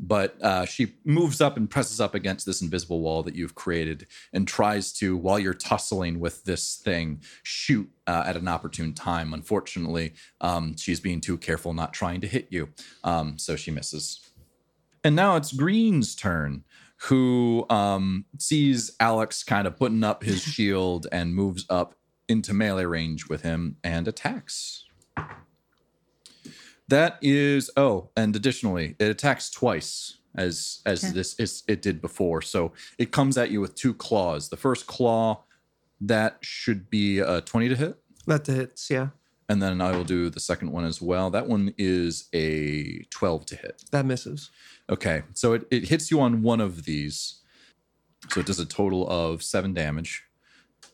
Speaker 3: But uh, she moves up and presses up against this invisible wall that you've created and tries to, while you're tussling with this thing, shoot uh, at an opportune time. Unfortunately, um, she's being too careful, not trying to hit you. Um, so she misses. And now it's Green's turn, who um, sees Alex kind of putting up his <laughs> shield and moves up into melee range with him and attacks. That is oh, and additionally, it attacks twice as as
Speaker 1: Okay.
Speaker 3: this is it did before. So it comes at you with two claws. The first claw that should be a twenty to hit.
Speaker 2: That hits, yeah.
Speaker 3: And then I will do the second one as well. That one is a 12 to hit.
Speaker 2: That misses.
Speaker 3: Okay. So it, it hits you on one of these. So it does a total of seven damage.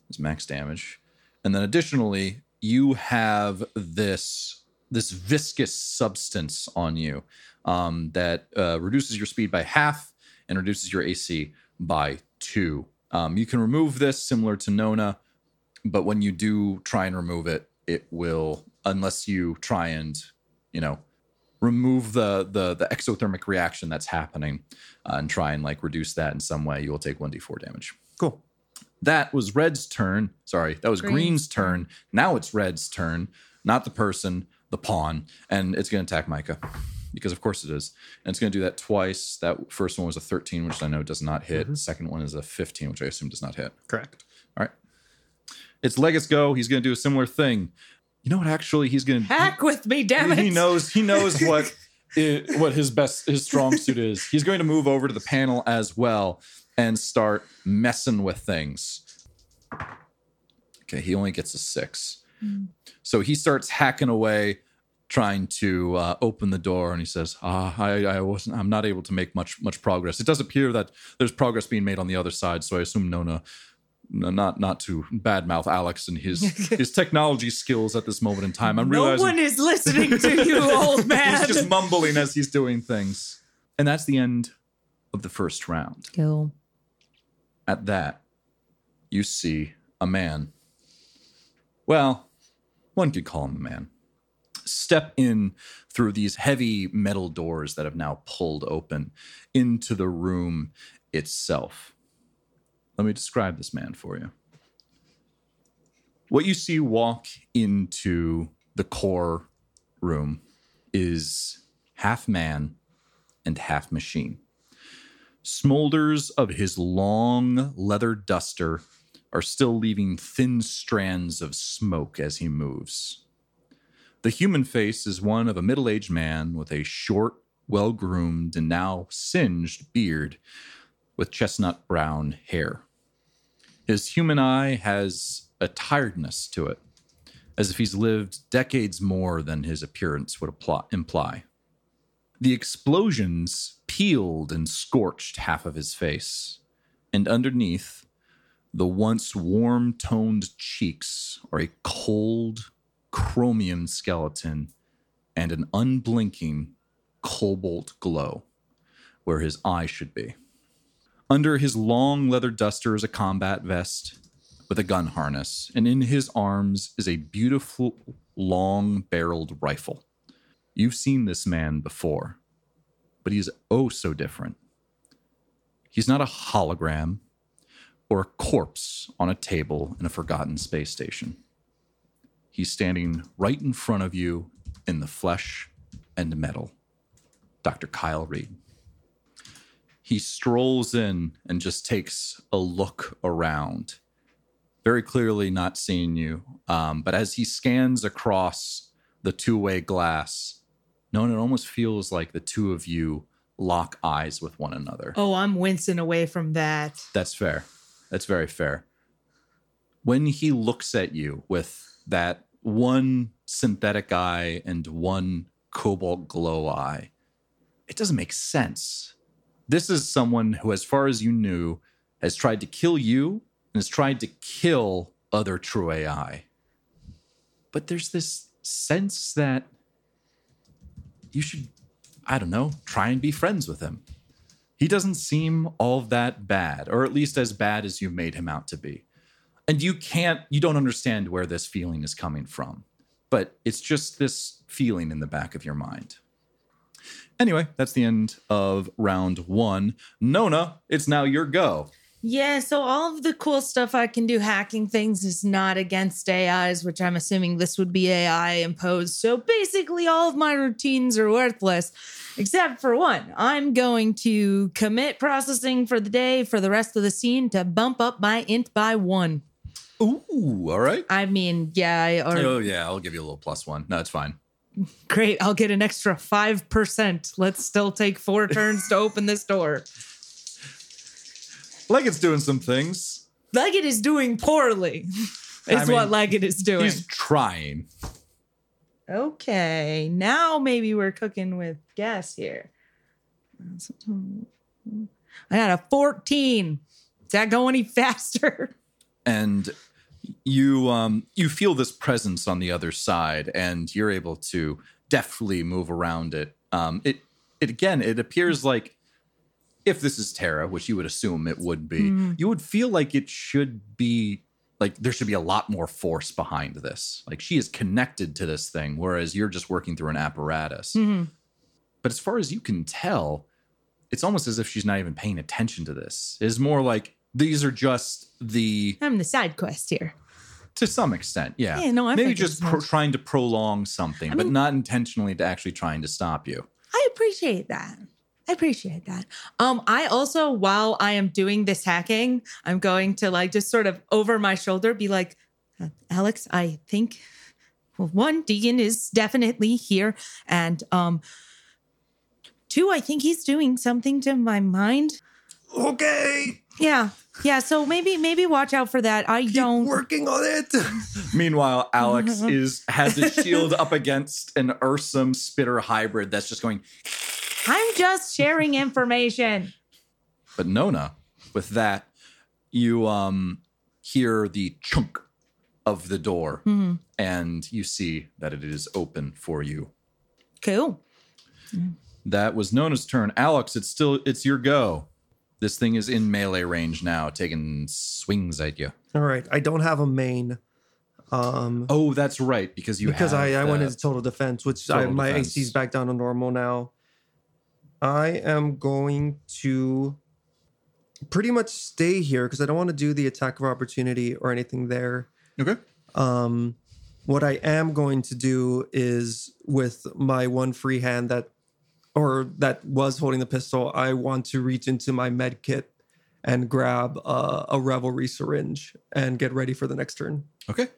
Speaker 3: It's max damage. And then additionally, you have this this viscous substance on you um, that uh, reduces your speed by half and reduces your AC by two. Um, you can remove this similar to Nona, but when you do try and remove it, it will unless you try and you know remove the the the exothermic reaction that's happening uh, and try and like reduce that in some way, you will take 1d4 damage.
Speaker 2: Cool.
Speaker 3: That was Red's turn. Sorry, that was
Speaker 1: Green's
Speaker 3: Green's turn. Now it's Red's turn, not the person, the pawn, and it's going to attack Micah because of course it is. And it's going to do that twice. That first one was a 13, which I know does not hit. Mm-hmm. Second one is a 15, which I assume does not hit.
Speaker 4: Correct.
Speaker 3: All right. It's Leggett's go. He's going to do a similar thing. You know what? Actually, he's going to
Speaker 1: Hack with me, damn it.
Speaker 3: he knows he knows <laughs> what i- what his best his strong suit is. He's going to move over to the panel as well and start messing with things. Okay, he only gets a six, hmm. So he starts hacking away, trying to uh, open the door, and he says, "Ah, I, I wasn't. I'm not able to make much much progress. It does appear that there's progress being made on the other side, so I assume Nona." Not not to badmouth Alex and his <laughs> his technology skills at this moment in time. I'm
Speaker 1: no
Speaker 3: realizing
Speaker 1: one is listening to you, <laughs> old man.
Speaker 3: He's just mumbling as he's doing things. And that's the end of the first round.
Speaker 1: Kill.
Speaker 3: At that, you see a man. Well, one could call him a man. Step in through these heavy metal doors that have now pulled open into the room itself. Let me describe this man for you. What you see walk into the core room is half man and half machine. Smolders of his long leather duster are still leaving thin strands of smoke as he moves. The human face is one of a middle aged man with a short, well groomed, and now singed beard with chestnut brown hair. His human eye has a tiredness to it, as if he's lived decades more than his appearance would imply. The explosions peeled and scorched half of his face, and underneath, the once warm toned cheeks are a cold, chromium skeleton and an unblinking cobalt glow where his eye should be. Under his long leather duster is a combat vest with a gun harness, and in his arms is a beautiful long barreled rifle. You've seen this man before, but he's oh so different. He's not a hologram or a corpse on a table in a forgotten space station. He's standing right in front of you in the flesh and metal. Dr. Kyle Reed. He strolls in and just takes a look around, very clearly not seeing you. Um, but as he scans across the two way glass, no, it almost feels like the two of you lock eyes with one another.
Speaker 1: Oh, I'm wincing away from that.
Speaker 3: That's fair. That's very fair. When he looks at you with that one synthetic eye and one cobalt glow eye, it doesn't make sense. This is someone who, as far as you knew, has tried to kill you and has tried to kill other true AI. But there's this sense that you should, I don't know, try and be friends with him he doesn't seem all that bad, or at least as bad as you made him out to be. And you can't, you don't understand where this feeling is coming from, but it's just this feeling in the back of your mind. Anyway, that's the end of round one. Nona, it's now your go.
Speaker 1: Yeah, so all of the cool stuff I can do hacking things is not against AIs, which I'm assuming this would be AI imposed. So basically, all of my routines are worthless, except for one. I'm going to commit processing for the day for the rest of the scene to bump up my int by one.
Speaker 3: Ooh, all right.
Speaker 1: I mean, yeah, I- or
Speaker 3: Oh yeah, I'll give you a little plus one. No, it's fine.
Speaker 1: great, I'll get an extra 5%. Let's still take four turns to open this door.
Speaker 3: Leggett's doing some things.
Speaker 1: Leggett is doing poorly, <laughs> is
Speaker 3: mean,
Speaker 1: what Leggett is doing.
Speaker 3: He's trying.
Speaker 1: Okay, now maybe we're cooking with gas here. I got a 14. Does that go any <laughs> faster?
Speaker 3: and you um you feel this presence on the other side and you're able to deftly move around it um it it again it appears like if this is terra which you would assume it would be
Speaker 1: Mhm.
Speaker 3: you would feel like it should be like there should be a lot more force behind this like she is connected to this thing whereas you're just working through an apparatus
Speaker 1: Mhm.
Speaker 3: but as far as you can tell, it's almost as if she's not even paying attention to this. It's more like these are just the
Speaker 1: I'm the side quest here.
Speaker 3: to some extent, yeah.
Speaker 1: Yeah, no, I
Speaker 3: maybe just pro- trying to prolong something,
Speaker 1: I
Speaker 3: but
Speaker 1: mean-
Speaker 3: not intentionally to actually trying to stop you.
Speaker 1: I appreciate that. I appreciate that. Um, I also, while I am doing this hacking, I'm going to like just sort of over my shoulder be like, "Uh, Alex, I think well, one, Deacon is definitely here. And um two, I think he's doing something to my mind.
Speaker 2: Okay,
Speaker 1: Yeah. Yeah. So maybe maybe watch out for that. I
Speaker 2: keep
Speaker 1: don't
Speaker 2: working on it. <laughs>
Speaker 3: Meanwhile, Alex <laughs> is has his shield up against an Ursum spitter hybrid that's just going.
Speaker 1: I'm just sharing information.
Speaker 3: But Nona, with that, you um hear the chunk of the door,
Speaker 1: Mhm.
Speaker 3: and you see that it is open for you.
Speaker 1: Cool.
Speaker 3: That was Nona's turn. Alex, it's still it's your go. This thing is in melee range now, taking swings at you.
Speaker 2: All right, I don't have a main. Um,
Speaker 3: Oh, that's right, because you
Speaker 2: because
Speaker 3: have
Speaker 2: I, I went into total defense, which I, my
Speaker 3: defense.
Speaker 2: AC is back down to normal now. I am going to pretty much stay here because I don't want to do the attack of opportunity or anything there.
Speaker 3: okay.
Speaker 2: Um, what I am going to do is with my one free hand that, or that was holding the pistol, I want to reach into my med kit and grab uh, a Reverie syringe and get ready for the next turn.
Speaker 3: Okay.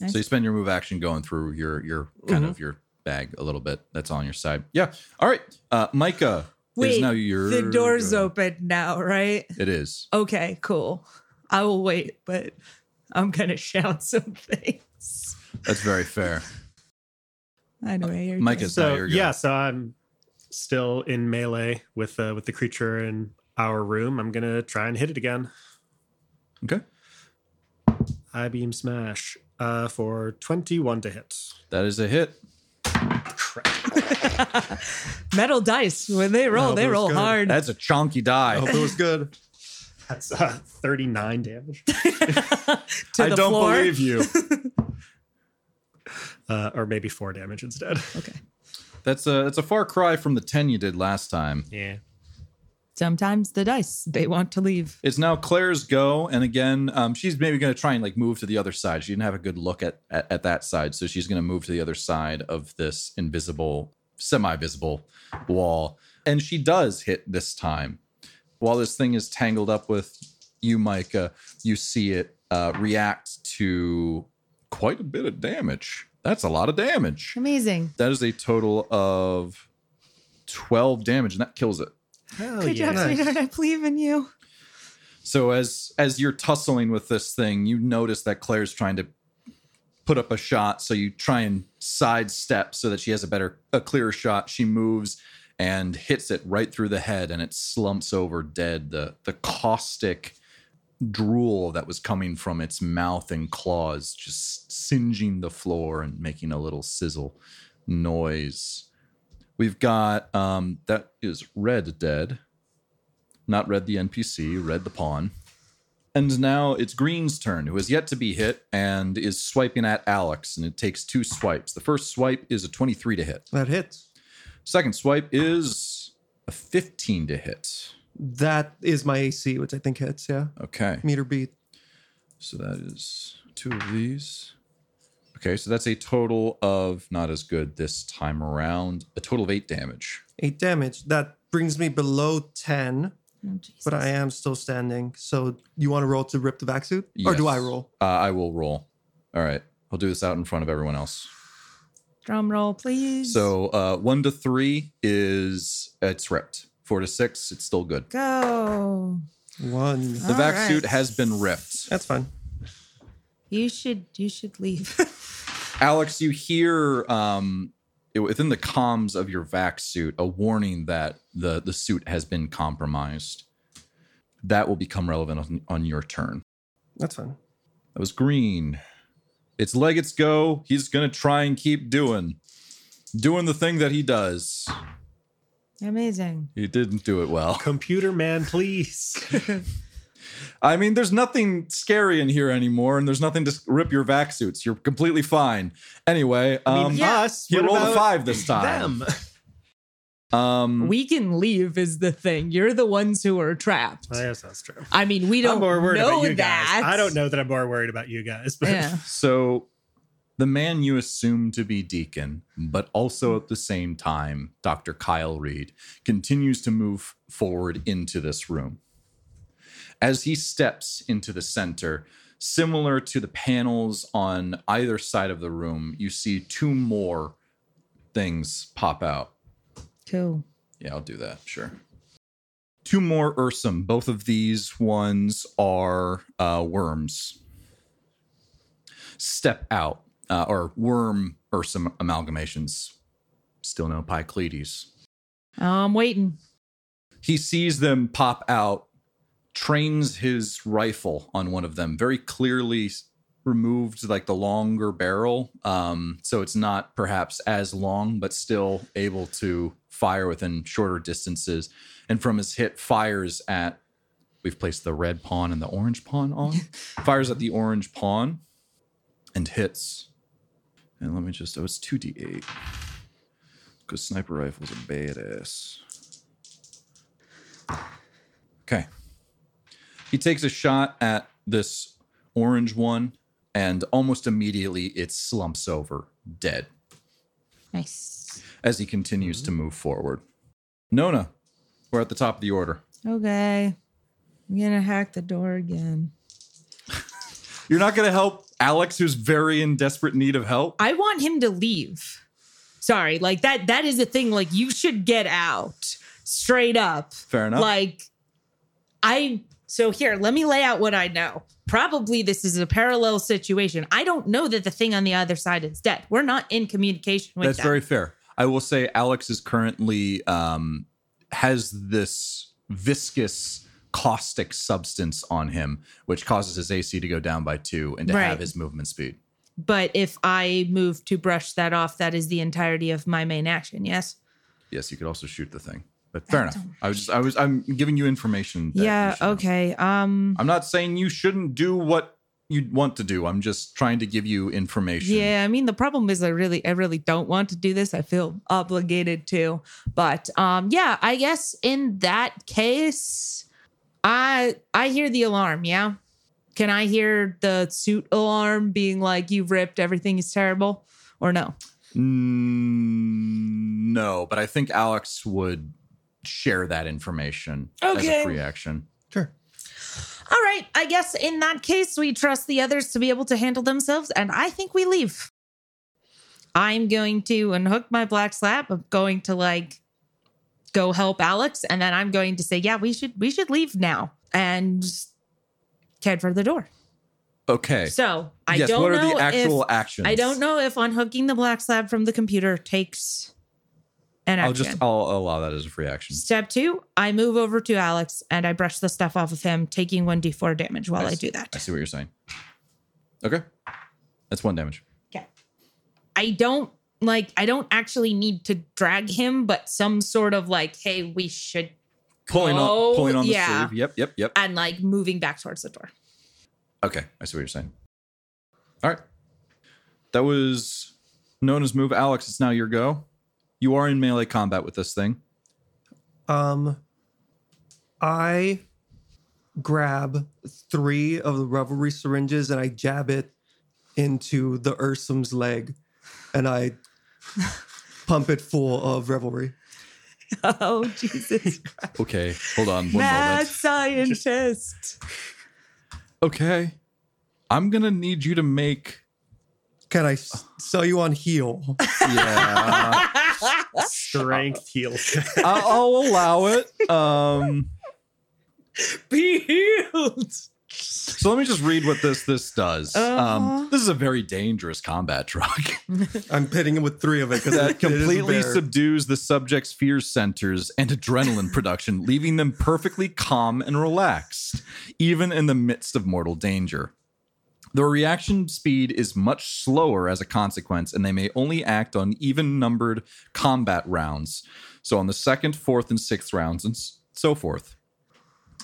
Speaker 1: Nice.
Speaker 3: So you spend your move action going through your your kind
Speaker 2: Mhm.
Speaker 3: of your bag a little bit. That's on your side. Yeah. All right. Uh Micah is
Speaker 1: Wait,
Speaker 3: now your
Speaker 1: the door's
Speaker 3: go.
Speaker 1: open now, right?
Speaker 3: It is.
Speaker 1: Okay, cool. I will wait, but I'm gonna shout <laughs> some things.
Speaker 3: That's very fair.
Speaker 1: Anyway, you're
Speaker 3: Micah
Speaker 1: good.
Speaker 3: is now
Speaker 4: So
Speaker 3: your go.
Speaker 4: yeah, so I'm still in melee with uh, with the creature in our room. I'm gonna try and hit it again.
Speaker 3: Okay.
Speaker 4: I beam smash uh, for 21 to hit.
Speaker 3: That is a hit. <laughs>
Speaker 1: metal dice when they roll,
Speaker 2: No,
Speaker 1: they
Speaker 2: but
Speaker 1: roll
Speaker 2: good.
Speaker 1: hard.
Speaker 3: That's a chonky die.
Speaker 2: I hope it was good.
Speaker 4: That's uh, 39 damage, <laughs>
Speaker 1: to <laughs>
Speaker 3: I
Speaker 1: the
Speaker 3: don't
Speaker 1: floor.
Speaker 3: believe you.
Speaker 4: uh, or maybe four damage instead.
Speaker 1: Okay.
Speaker 3: That's a that's a far cry from the 10 you did last time.
Speaker 4: Yeah.
Speaker 1: Sometimes the dice they want to leave.
Speaker 3: It's now Claire's go, and again, um, she's maybe going to try and like move to the other side. She didn't have a good look at at, at that side, so she's going to move to the other side of this invisible, semi-visible wall, and she does hit this time. While this thing is tangled up with you, Micah, you see it uh, react to quite a bit of damage. That's a lot of damage.
Speaker 1: Amazing.
Speaker 3: That is a total of twelve damage, and that kills it.
Speaker 4: Hell
Speaker 1: Good
Speaker 4: yeah.
Speaker 1: job,
Speaker 2: Nice.
Speaker 1: sweetheart. I believe in you.
Speaker 3: So as as you're tussling with this thing, you notice that Claire's trying to put up a shot. So you try and sidestep so that she has a better, a clearer shot. She moves and hits it right through the head, and it slumps over dead. The the caustic drool that was coming from its mouth and claws just singeing the floor and making a little sizzle noise. We've got um that is red dead not Red the NPC, Red the pawn. And now it's Green's turn, who has yet to be hit and is swiping at Alex, and it takes two swipes. The first swipe is a 23 to hit.
Speaker 2: That hits.
Speaker 3: Second swipe is a 15 to hit.
Speaker 2: That is my AC, which I think hits. Yeah,
Speaker 3: Okay.
Speaker 2: meter beat.
Speaker 3: So that is two of these. Okay, so that's a total of not as good this time around. A total of eight damage.
Speaker 2: Eight damage. That brings me below ten,
Speaker 1: Oh, Jesus.
Speaker 2: but I am still standing. So you want to roll to rip the vac suit, or do I roll?
Speaker 3: Uh, I will roll. All right. I'll do this out in front of everyone else.
Speaker 1: Drum roll, please.
Speaker 3: So uh, one to three is it's ripped. Four to six, it's still good.
Speaker 1: go.
Speaker 2: One.
Speaker 3: The
Speaker 1: All
Speaker 3: vac
Speaker 1: right.
Speaker 3: suit has been ripped.
Speaker 2: That's fine.
Speaker 1: You should you should leave. <laughs>
Speaker 3: Alex, you hear um, within the comms of your vac suit a warning that the the suit has been compromised. That will become relevant on, on your turn.
Speaker 2: That's fine.
Speaker 3: That was green. It's Leggett's go. He's gonna try and keep doing doing the thing that he does.
Speaker 1: Amazing.
Speaker 3: He didn't do it well.
Speaker 4: Computer man, please. <laughs>
Speaker 3: I mean, there's nothing scary in here anymore, and there's nothing to rip your vac suits. You're completely fine. Anyway,
Speaker 4: I
Speaker 3: um,
Speaker 1: Yeah.
Speaker 4: us.
Speaker 3: he
Speaker 4: what
Speaker 3: rolled a five this time.
Speaker 4: Them. <laughs>
Speaker 3: Um,
Speaker 1: We can leave is the thing. You're the ones who are trapped.
Speaker 4: I guess that's true.
Speaker 1: I mean, we don't
Speaker 4: I'm more worried
Speaker 1: know
Speaker 4: about you
Speaker 1: that.
Speaker 4: guys. I don't know that I'm more worried about you guys, but
Speaker 1: Yeah. <laughs>
Speaker 3: So, the man you assume to be Deacon, but also at the same time, Dr. Kyle Reed, continues to move forward into this room. As he steps into the center, similar to the panels on either side of the room, you see two more things pop out.
Speaker 1: Cool.
Speaker 3: Yeah, I'll do that. Sure. Two more Ursum. Both of these ones are uh, worms. Step out, uh, or worm Ursum amalgamations. Still no Pycledes.
Speaker 1: I'm waiting.
Speaker 3: He sees them pop out, trains his rifle on one of them, very clearly removed like the longer barrel. Um, so it's not perhaps as long, but still able to fire within shorter distances. And from his hit, fires at we've placed the red pawn and the orange pawn on, <laughs> fires at the orange pawn and hits. And let me just, oh, it's 2d8. Because sniper rifles are badass. Okay. He takes a shot at this orange one, and almost immediately it slumps over, dead,
Speaker 1: Nice.
Speaker 3: as he continues to move forward. Nona, we're at the top of the order.
Speaker 1: Okay. I'm gonna hack the door again. <laughs>
Speaker 3: You're not going to help Alex, who's very in desperate need of help?
Speaker 1: I want him to leave. Sorry, like that that is a thing. Like you should get out. Straight up.
Speaker 3: Fair enough.
Speaker 1: Like I so here, let me lay out what I know. Probably this is a parallel situation. I don't know that the thing on the other side is dead. We're not in communication with
Speaker 3: That's
Speaker 1: them.
Speaker 3: very fair. I will say Alex is currently um, has this viscous caustic substance on him, which causes his AC to go down by two and to
Speaker 1: Right.
Speaker 3: have his movement speed.
Speaker 1: But if I move to brush that off, that is the entirety of my main action. Yes.
Speaker 3: Yes, you could also shoot the thing, but fair enough. I was just, I was, I'm giving you information. that you
Speaker 1: yeah.
Speaker 3: know.
Speaker 1: Okay. Um.
Speaker 3: I'm not saying you shouldn't do what you want to do. I'm just trying to give you information.
Speaker 1: Yeah, I mean the problem is I really I really don't want to do this. I feel obligated to. But um yeah, I guess in that case I I hear the alarm, yeah? Can I hear the suit alarm being like you've ripped everything is terrible or no?
Speaker 3: Mm, no, but I think Alex would share that information as a free action.
Speaker 2: Sure.
Speaker 1: All right, I guess in that case we trust the others to be able to handle themselves and I think we leave. I'm going to unhook my black slab. I'm going to like go help Alex and then I'm going to say, "Yeah, we should we should leave now." And head for the door.
Speaker 3: Okay.
Speaker 1: So, I
Speaker 3: yes.
Speaker 1: don't
Speaker 3: what are
Speaker 1: know
Speaker 3: the actual
Speaker 1: if,
Speaker 3: actions?
Speaker 1: I don't know if unhooking the black slab from the computer takes an action.
Speaker 3: I'll just I'll allow that as a free action.
Speaker 1: Step two, I move over to Alex and I brush the stuff off of him, taking 1d4 damage while I do that.
Speaker 3: I see what you're saying. Okay. That's one damage.
Speaker 1: Okay. I don't like I don't actually need to drag him, but some sort of like, hey, we should
Speaker 3: Pulling
Speaker 1: Oh,
Speaker 3: on pulling on the
Speaker 1: yeah.
Speaker 3: sleeve. Yep, yep, yep.
Speaker 1: and like moving back towards the door.
Speaker 3: Okay, I see what you're saying. All right. That was Nona's move. Alex, it's now your go. You are in melee combat with this thing.
Speaker 2: Um, I grab three of the Reverie syringes and I jab it into the Ursum's leg and I <laughs> pump it full of Reverie. <laughs>
Speaker 1: Oh Jesus!
Speaker 3: Okay, hold on one
Speaker 1: Mad
Speaker 3: moment.
Speaker 1: scientist.
Speaker 3: Okay, I'm gonna need you to make.
Speaker 2: Can I s- sell you on heal? <laughs>
Speaker 3: Yeah,
Speaker 4: Strength heal. <laughs>
Speaker 3: I'll, I'll allow it. Um,
Speaker 1: Be healed.
Speaker 3: so let me just read what this this does.
Speaker 1: Uh-huh.
Speaker 3: Um, this is a very dangerous combat drug. <laughs>
Speaker 2: I'm pitting him with three of it because
Speaker 3: that completely subdues the subject's fear centers and adrenaline <laughs> production, leaving them perfectly calm and relaxed, even in the midst of mortal danger. The reaction speed is much slower as a consequence, and they may only act on even numbered combat rounds. So, on the second, fourth, and sixth rounds, and so forth.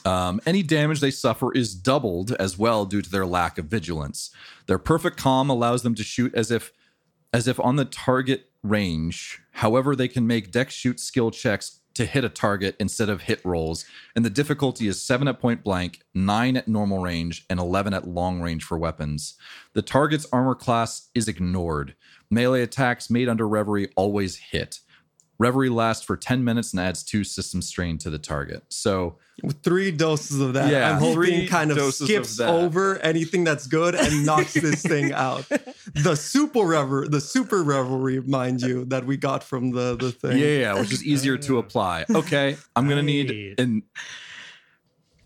Speaker 3: Um, any damage they suffer is doubled as well due to their lack of vigilance. Their perfect calm allows them to shoot as if as if on the target range. However, they can make deck shoot skill checks to hit a target instead of hit rolls, and the difficulty is 7 at point blank, 9 at normal range, and 11 at long range for weapons. The target's armor class is ignored. Melee attacks made under Reverie always hit. Reverie lasts for 10 minutes and adds 2 system strain to the target. So,
Speaker 2: with three doses of that.
Speaker 3: Yeah,
Speaker 2: I'm hoping
Speaker 3: three
Speaker 2: kind of
Speaker 3: doses of
Speaker 2: skips over anything that's good and knocks this thing out. <laughs> The super rever, the super Reverie, mind you, that we got from the the thing.
Speaker 3: Yeah, yeah, which is easier to apply. Okay, I'm gonna need
Speaker 4: Right.
Speaker 3: and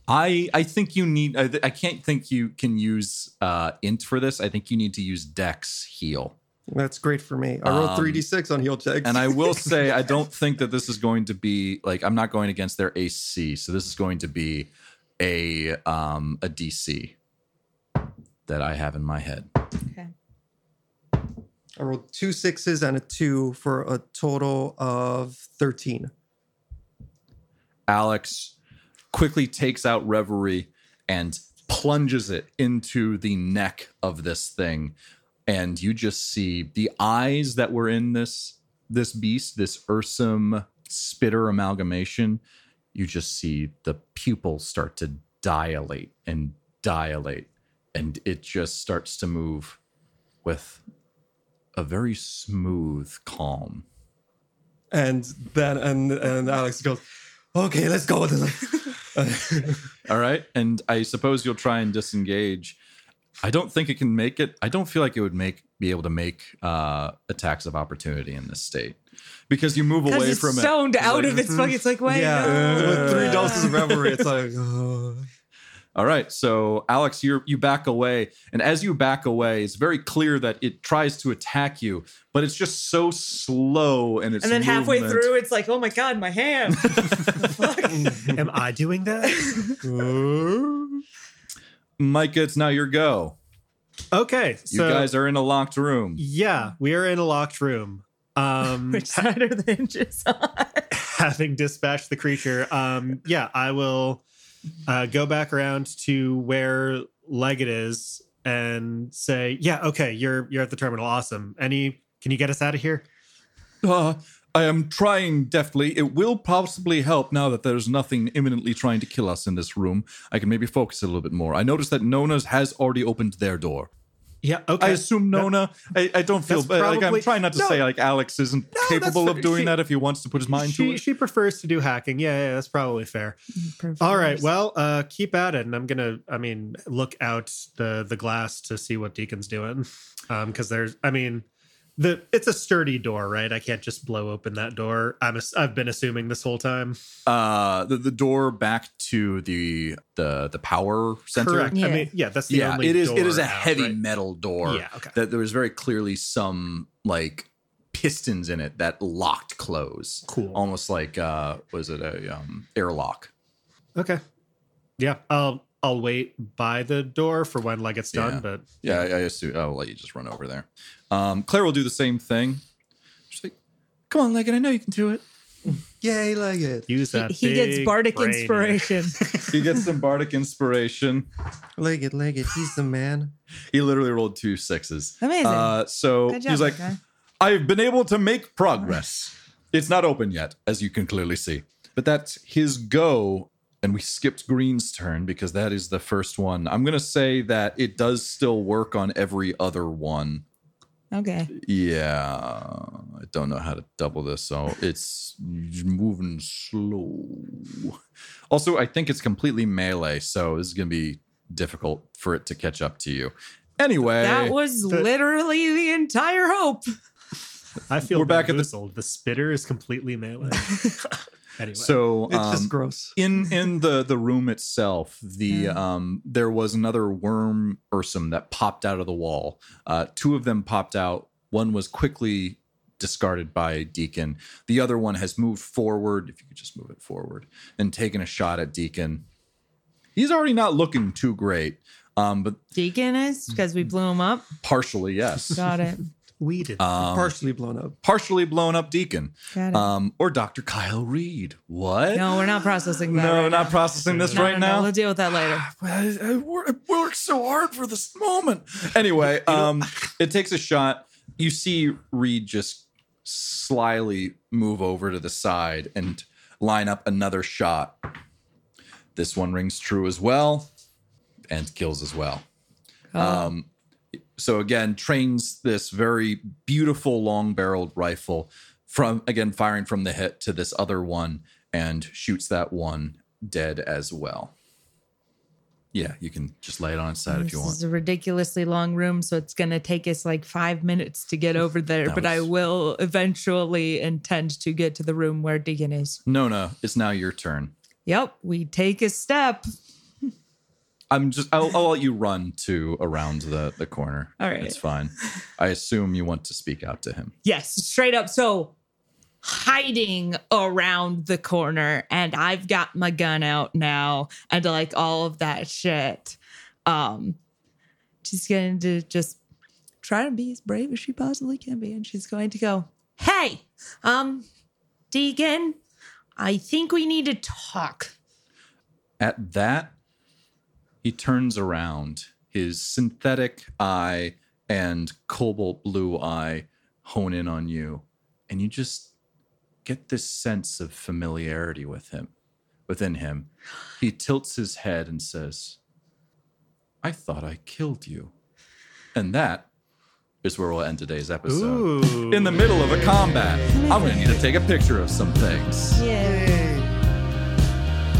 Speaker 3: I I think you need. I, I can't think you can use uh, int for this. I think you need to use Dex heal.
Speaker 2: That's great for me. I rolled
Speaker 3: Um,
Speaker 2: three d six on heal checks,
Speaker 3: And I will <laughs> say, I don't think that this is going to be like I'm not going against their AC. So this is going to be a um a DC that I have in my head.
Speaker 1: Okay.
Speaker 2: I rolled two sixes and a two for a total of thirteen.
Speaker 3: Alex quickly takes out Reverie and plunges it into the neck of this thing. And you just see the eyes that were in this this beast, this Ursum spitter amalgamation. You just see the pupils start to dilate and dilate, and it just starts to move with a very smooth calm.
Speaker 2: And then and and Alex goes, "Okay, let's go with this." <laughs>
Speaker 3: All right. And I suppose you'll try and disengage. I don't think it can make it. I don't feel like it would make be able to make uh, attacks of opportunity in this state because you move away
Speaker 1: it's
Speaker 3: from
Speaker 1: stoned
Speaker 3: it.
Speaker 1: out
Speaker 3: Like,
Speaker 1: of its fucking. It's like wait,
Speaker 2: yeah,
Speaker 1: no.
Speaker 2: with three doses of Reverie, it's like. <laughs> uh,
Speaker 3: All right. So Alex, you you back away, and as you back away, it's very clear that it tries to attack you, but it's just so slow and it's
Speaker 1: And then halfway through, it's like, oh my god, my hand. <laughs> <laughs>
Speaker 4: Am I doing that?
Speaker 3: Micah, it's now your go.
Speaker 4: Okay,
Speaker 3: You
Speaker 4: so
Speaker 3: guys are in a locked room.
Speaker 4: yeah, we are in a locked room. Um,
Speaker 1: Which side are the hinges on?
Speaker 4: having dispatched the creature, um, yeah, I will uh, go back around to where Leggett is and say, "Yeah, okay, you're you're at the terminal. Awesome. Any? Can you get us out of here?"
Speaker 3: Uh, I am trying deftly. It will possibly help now that there's nothing imminently trying to kill us in this room. I can maybe focus a little bit more. I noticed that Nona's has already opened their door.
Speaker 4: Yeah, okay.
Speaker 3: I assume Nona. I, I don't feel
Speaker 4: That's
Speaker 3: bad. like I'm trying not to
Speaker 4: No.
Speaker 3: say like Alex isn't
Speaker 4: that's
Speaker 3: capable of doing
Speaker 4: She-
Speaker 3: that if he wants to put his mind to it.
Speaker 4: she prefers to do hacking. Yeah, yeah, that's probably fair. All right, well, uh, keep at it, and I'm gonna, I mean, look out the the glass to see what Deacon's doing, um, because there's, I mean, the it's a sturdy door, right? I can't just blow open that door. I'm, ass- I've been assuming this whole time.
Speaker 3: uh, the, the door back to the the the power center.
Speaker 4: Correct. I
Speaker 1: Yeah.
Speaker 4: mean, yeah, that's the
Speaker 3: Yeah,
Speaker 4: only
Speaker 3: it is.
Speaker 4: Door
Speaker 3: is a
Speaker 4: out,
Speaker 3: heavy
Speaker 4: right?
Speaker 3: metal door.
Speaker 4: Yeah, okay.
Speaker 3: That there was very clearly some like pistons in it that locked close.
Speaker 4: Cool.
Speaker 3: Almost like uh, was it a um, airlock?
Speaker 4: Okay. Yeah, I'll I'll wait by the door for when like it's done,
Speaker 3: Yeah.
Speaker 4: but
Speaker 3: Yeah, I, I assume I'll let you just run over there. Um, Claire will do the same thing. She's like, "Come on, Leggett, I know you can do it." <laughs>
Speaker 2: Yay, like it.
Speaker 4: use
Speaker 1: He,
Speaker 4: that.
Speaker 1: he gets bardic
Speaker 4: brain
Speaker 1: inspiration. <laughs>
Speaker 3: He gets some bardic inspiration.
Speaker 2: Leg it, leg it. He's the man.
Speaker 3: He literally rolled two sixes.
Speaker 1: Amazing.
Speaker 3: Uh, so
Speaker 1: job,
Speaker 3: he's like,
Speaker 1: Micah.
Speaker 3: I've been able to make progress. It's not open yet, as you can clearly see. But that's his go. and we skipped Green's turn because that is the first one. I'm going to say that it does still work on every other one.
Speaker 1: Okay.
Speaker 3: Yeah, I don't know how to double this, so it's moving slow. Also, I think it's completely melee, so this is going to be difficult for it to catch up to you. Anyway,
Speaker 1: That was literally the entire hope.
Speaker 4: I feel
Speaker 3: We're back at the-
Speaker 4: bamboozled. the spitter is completely melee. <laughs> anyway,
Speaker 3: so
Speaker 2: It's
Speaker 3: um,
Speaker 2: just gross.
Speaker 3: in in the the room itself the um there was another worm ursum that popped out of the wall. Uh two of them popped out. One was quickly discarded by deacon. The other one has moved forward if you could just move it forward and taken a shot at deacon. He's already not looking too great um but
Speaker 1: Deacon is? Because we blew him up.
Speaker 3: partially yes.
Speaker 1: Got it. <laughs>
Speaker 4: we did.
Speaker 3: um,
Speaker 2: Partially blown up.
Speaker 3: partially blown up deacon um or dr kyle reed what
Speaker 1: no, we're not processing that.
Speaker 3: no
Speaker 1: right
Speaker 3: not
Speaker 1: now.
Speaker 3: processing this
Speaker 1: No,
Speaker 3: right
Speaker 1: no, no,
Speaker 3: now
Speaker 1: We'll deal with that later. <sighs>
Speaker 3: I, I, wor- worked so hard for this moment. Anyway, um, <sighs> it takes a shot. You see Reed just slyly move over to the side and line up another shot. This one rings true as well and kills as well. Um, so again, trains this very beautiful long barreled rifle from again firing from the hip to this other one and shoots that one dead as well. Yeah, you can just lay it on its side if you want.
Speaker 1: This is a ridiculously long room, so it's going to take us like five minutes to get over <laughs> there.
Speaker 3: That
Speaker 1: but I will eventually intend to get to the room where Deacon is.
Speaker 3: No, no, it's now your turn.
Speaker 1: Yep, we take a step.
Speaker 3: I'm just I'll, I'll let you run to around the the corner.
Speaker 1: All right.
Speaker 3: It's fine. I assume you want to speak out to him.
Speaker 1: Yes, straight up. So hiding around the corner, and I've got my gun out now, and like all of that shit. Um, she's going to just try to be as brave as she possibly can be, and she's going to go, "Hey, um, Deacon, I think we need to talk."
Speaker 3: At that, he turns around. His synthetic eye and cobalt blue eye hone in on you, and you just get this sense of familiarity with him, within him. He tilts his head and says, "I thought I killed you," and that is where we'll end today's episode.
Speaker 4: Ooh.
Speaker 3: In the middle of a combat, I'm gonna need to take a picture of some things.
Speaker 1: Yeah.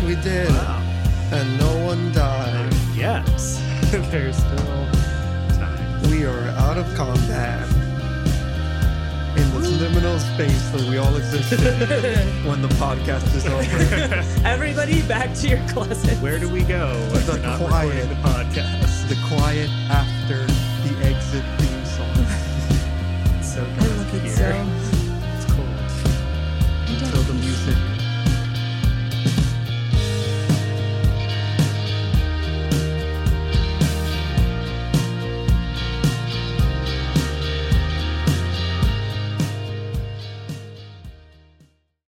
Speaker 2: We did, and no one died
Speaker 4: yes, <laughs> there's still time.
Speaker 2: We are out of combat in this liminal space that we all exist in <laughs> when the podcast is over. <laughs>
Speaker 1: Everybody back to your closet.
Speaker 4: Where do we go when
Speaker 2: the
Speaker 4: we're not
Speaker 2: quiet,
Speaker 4: recording the podcast?
Speaker 2: The quiet after the exit theme song. so good. I here. so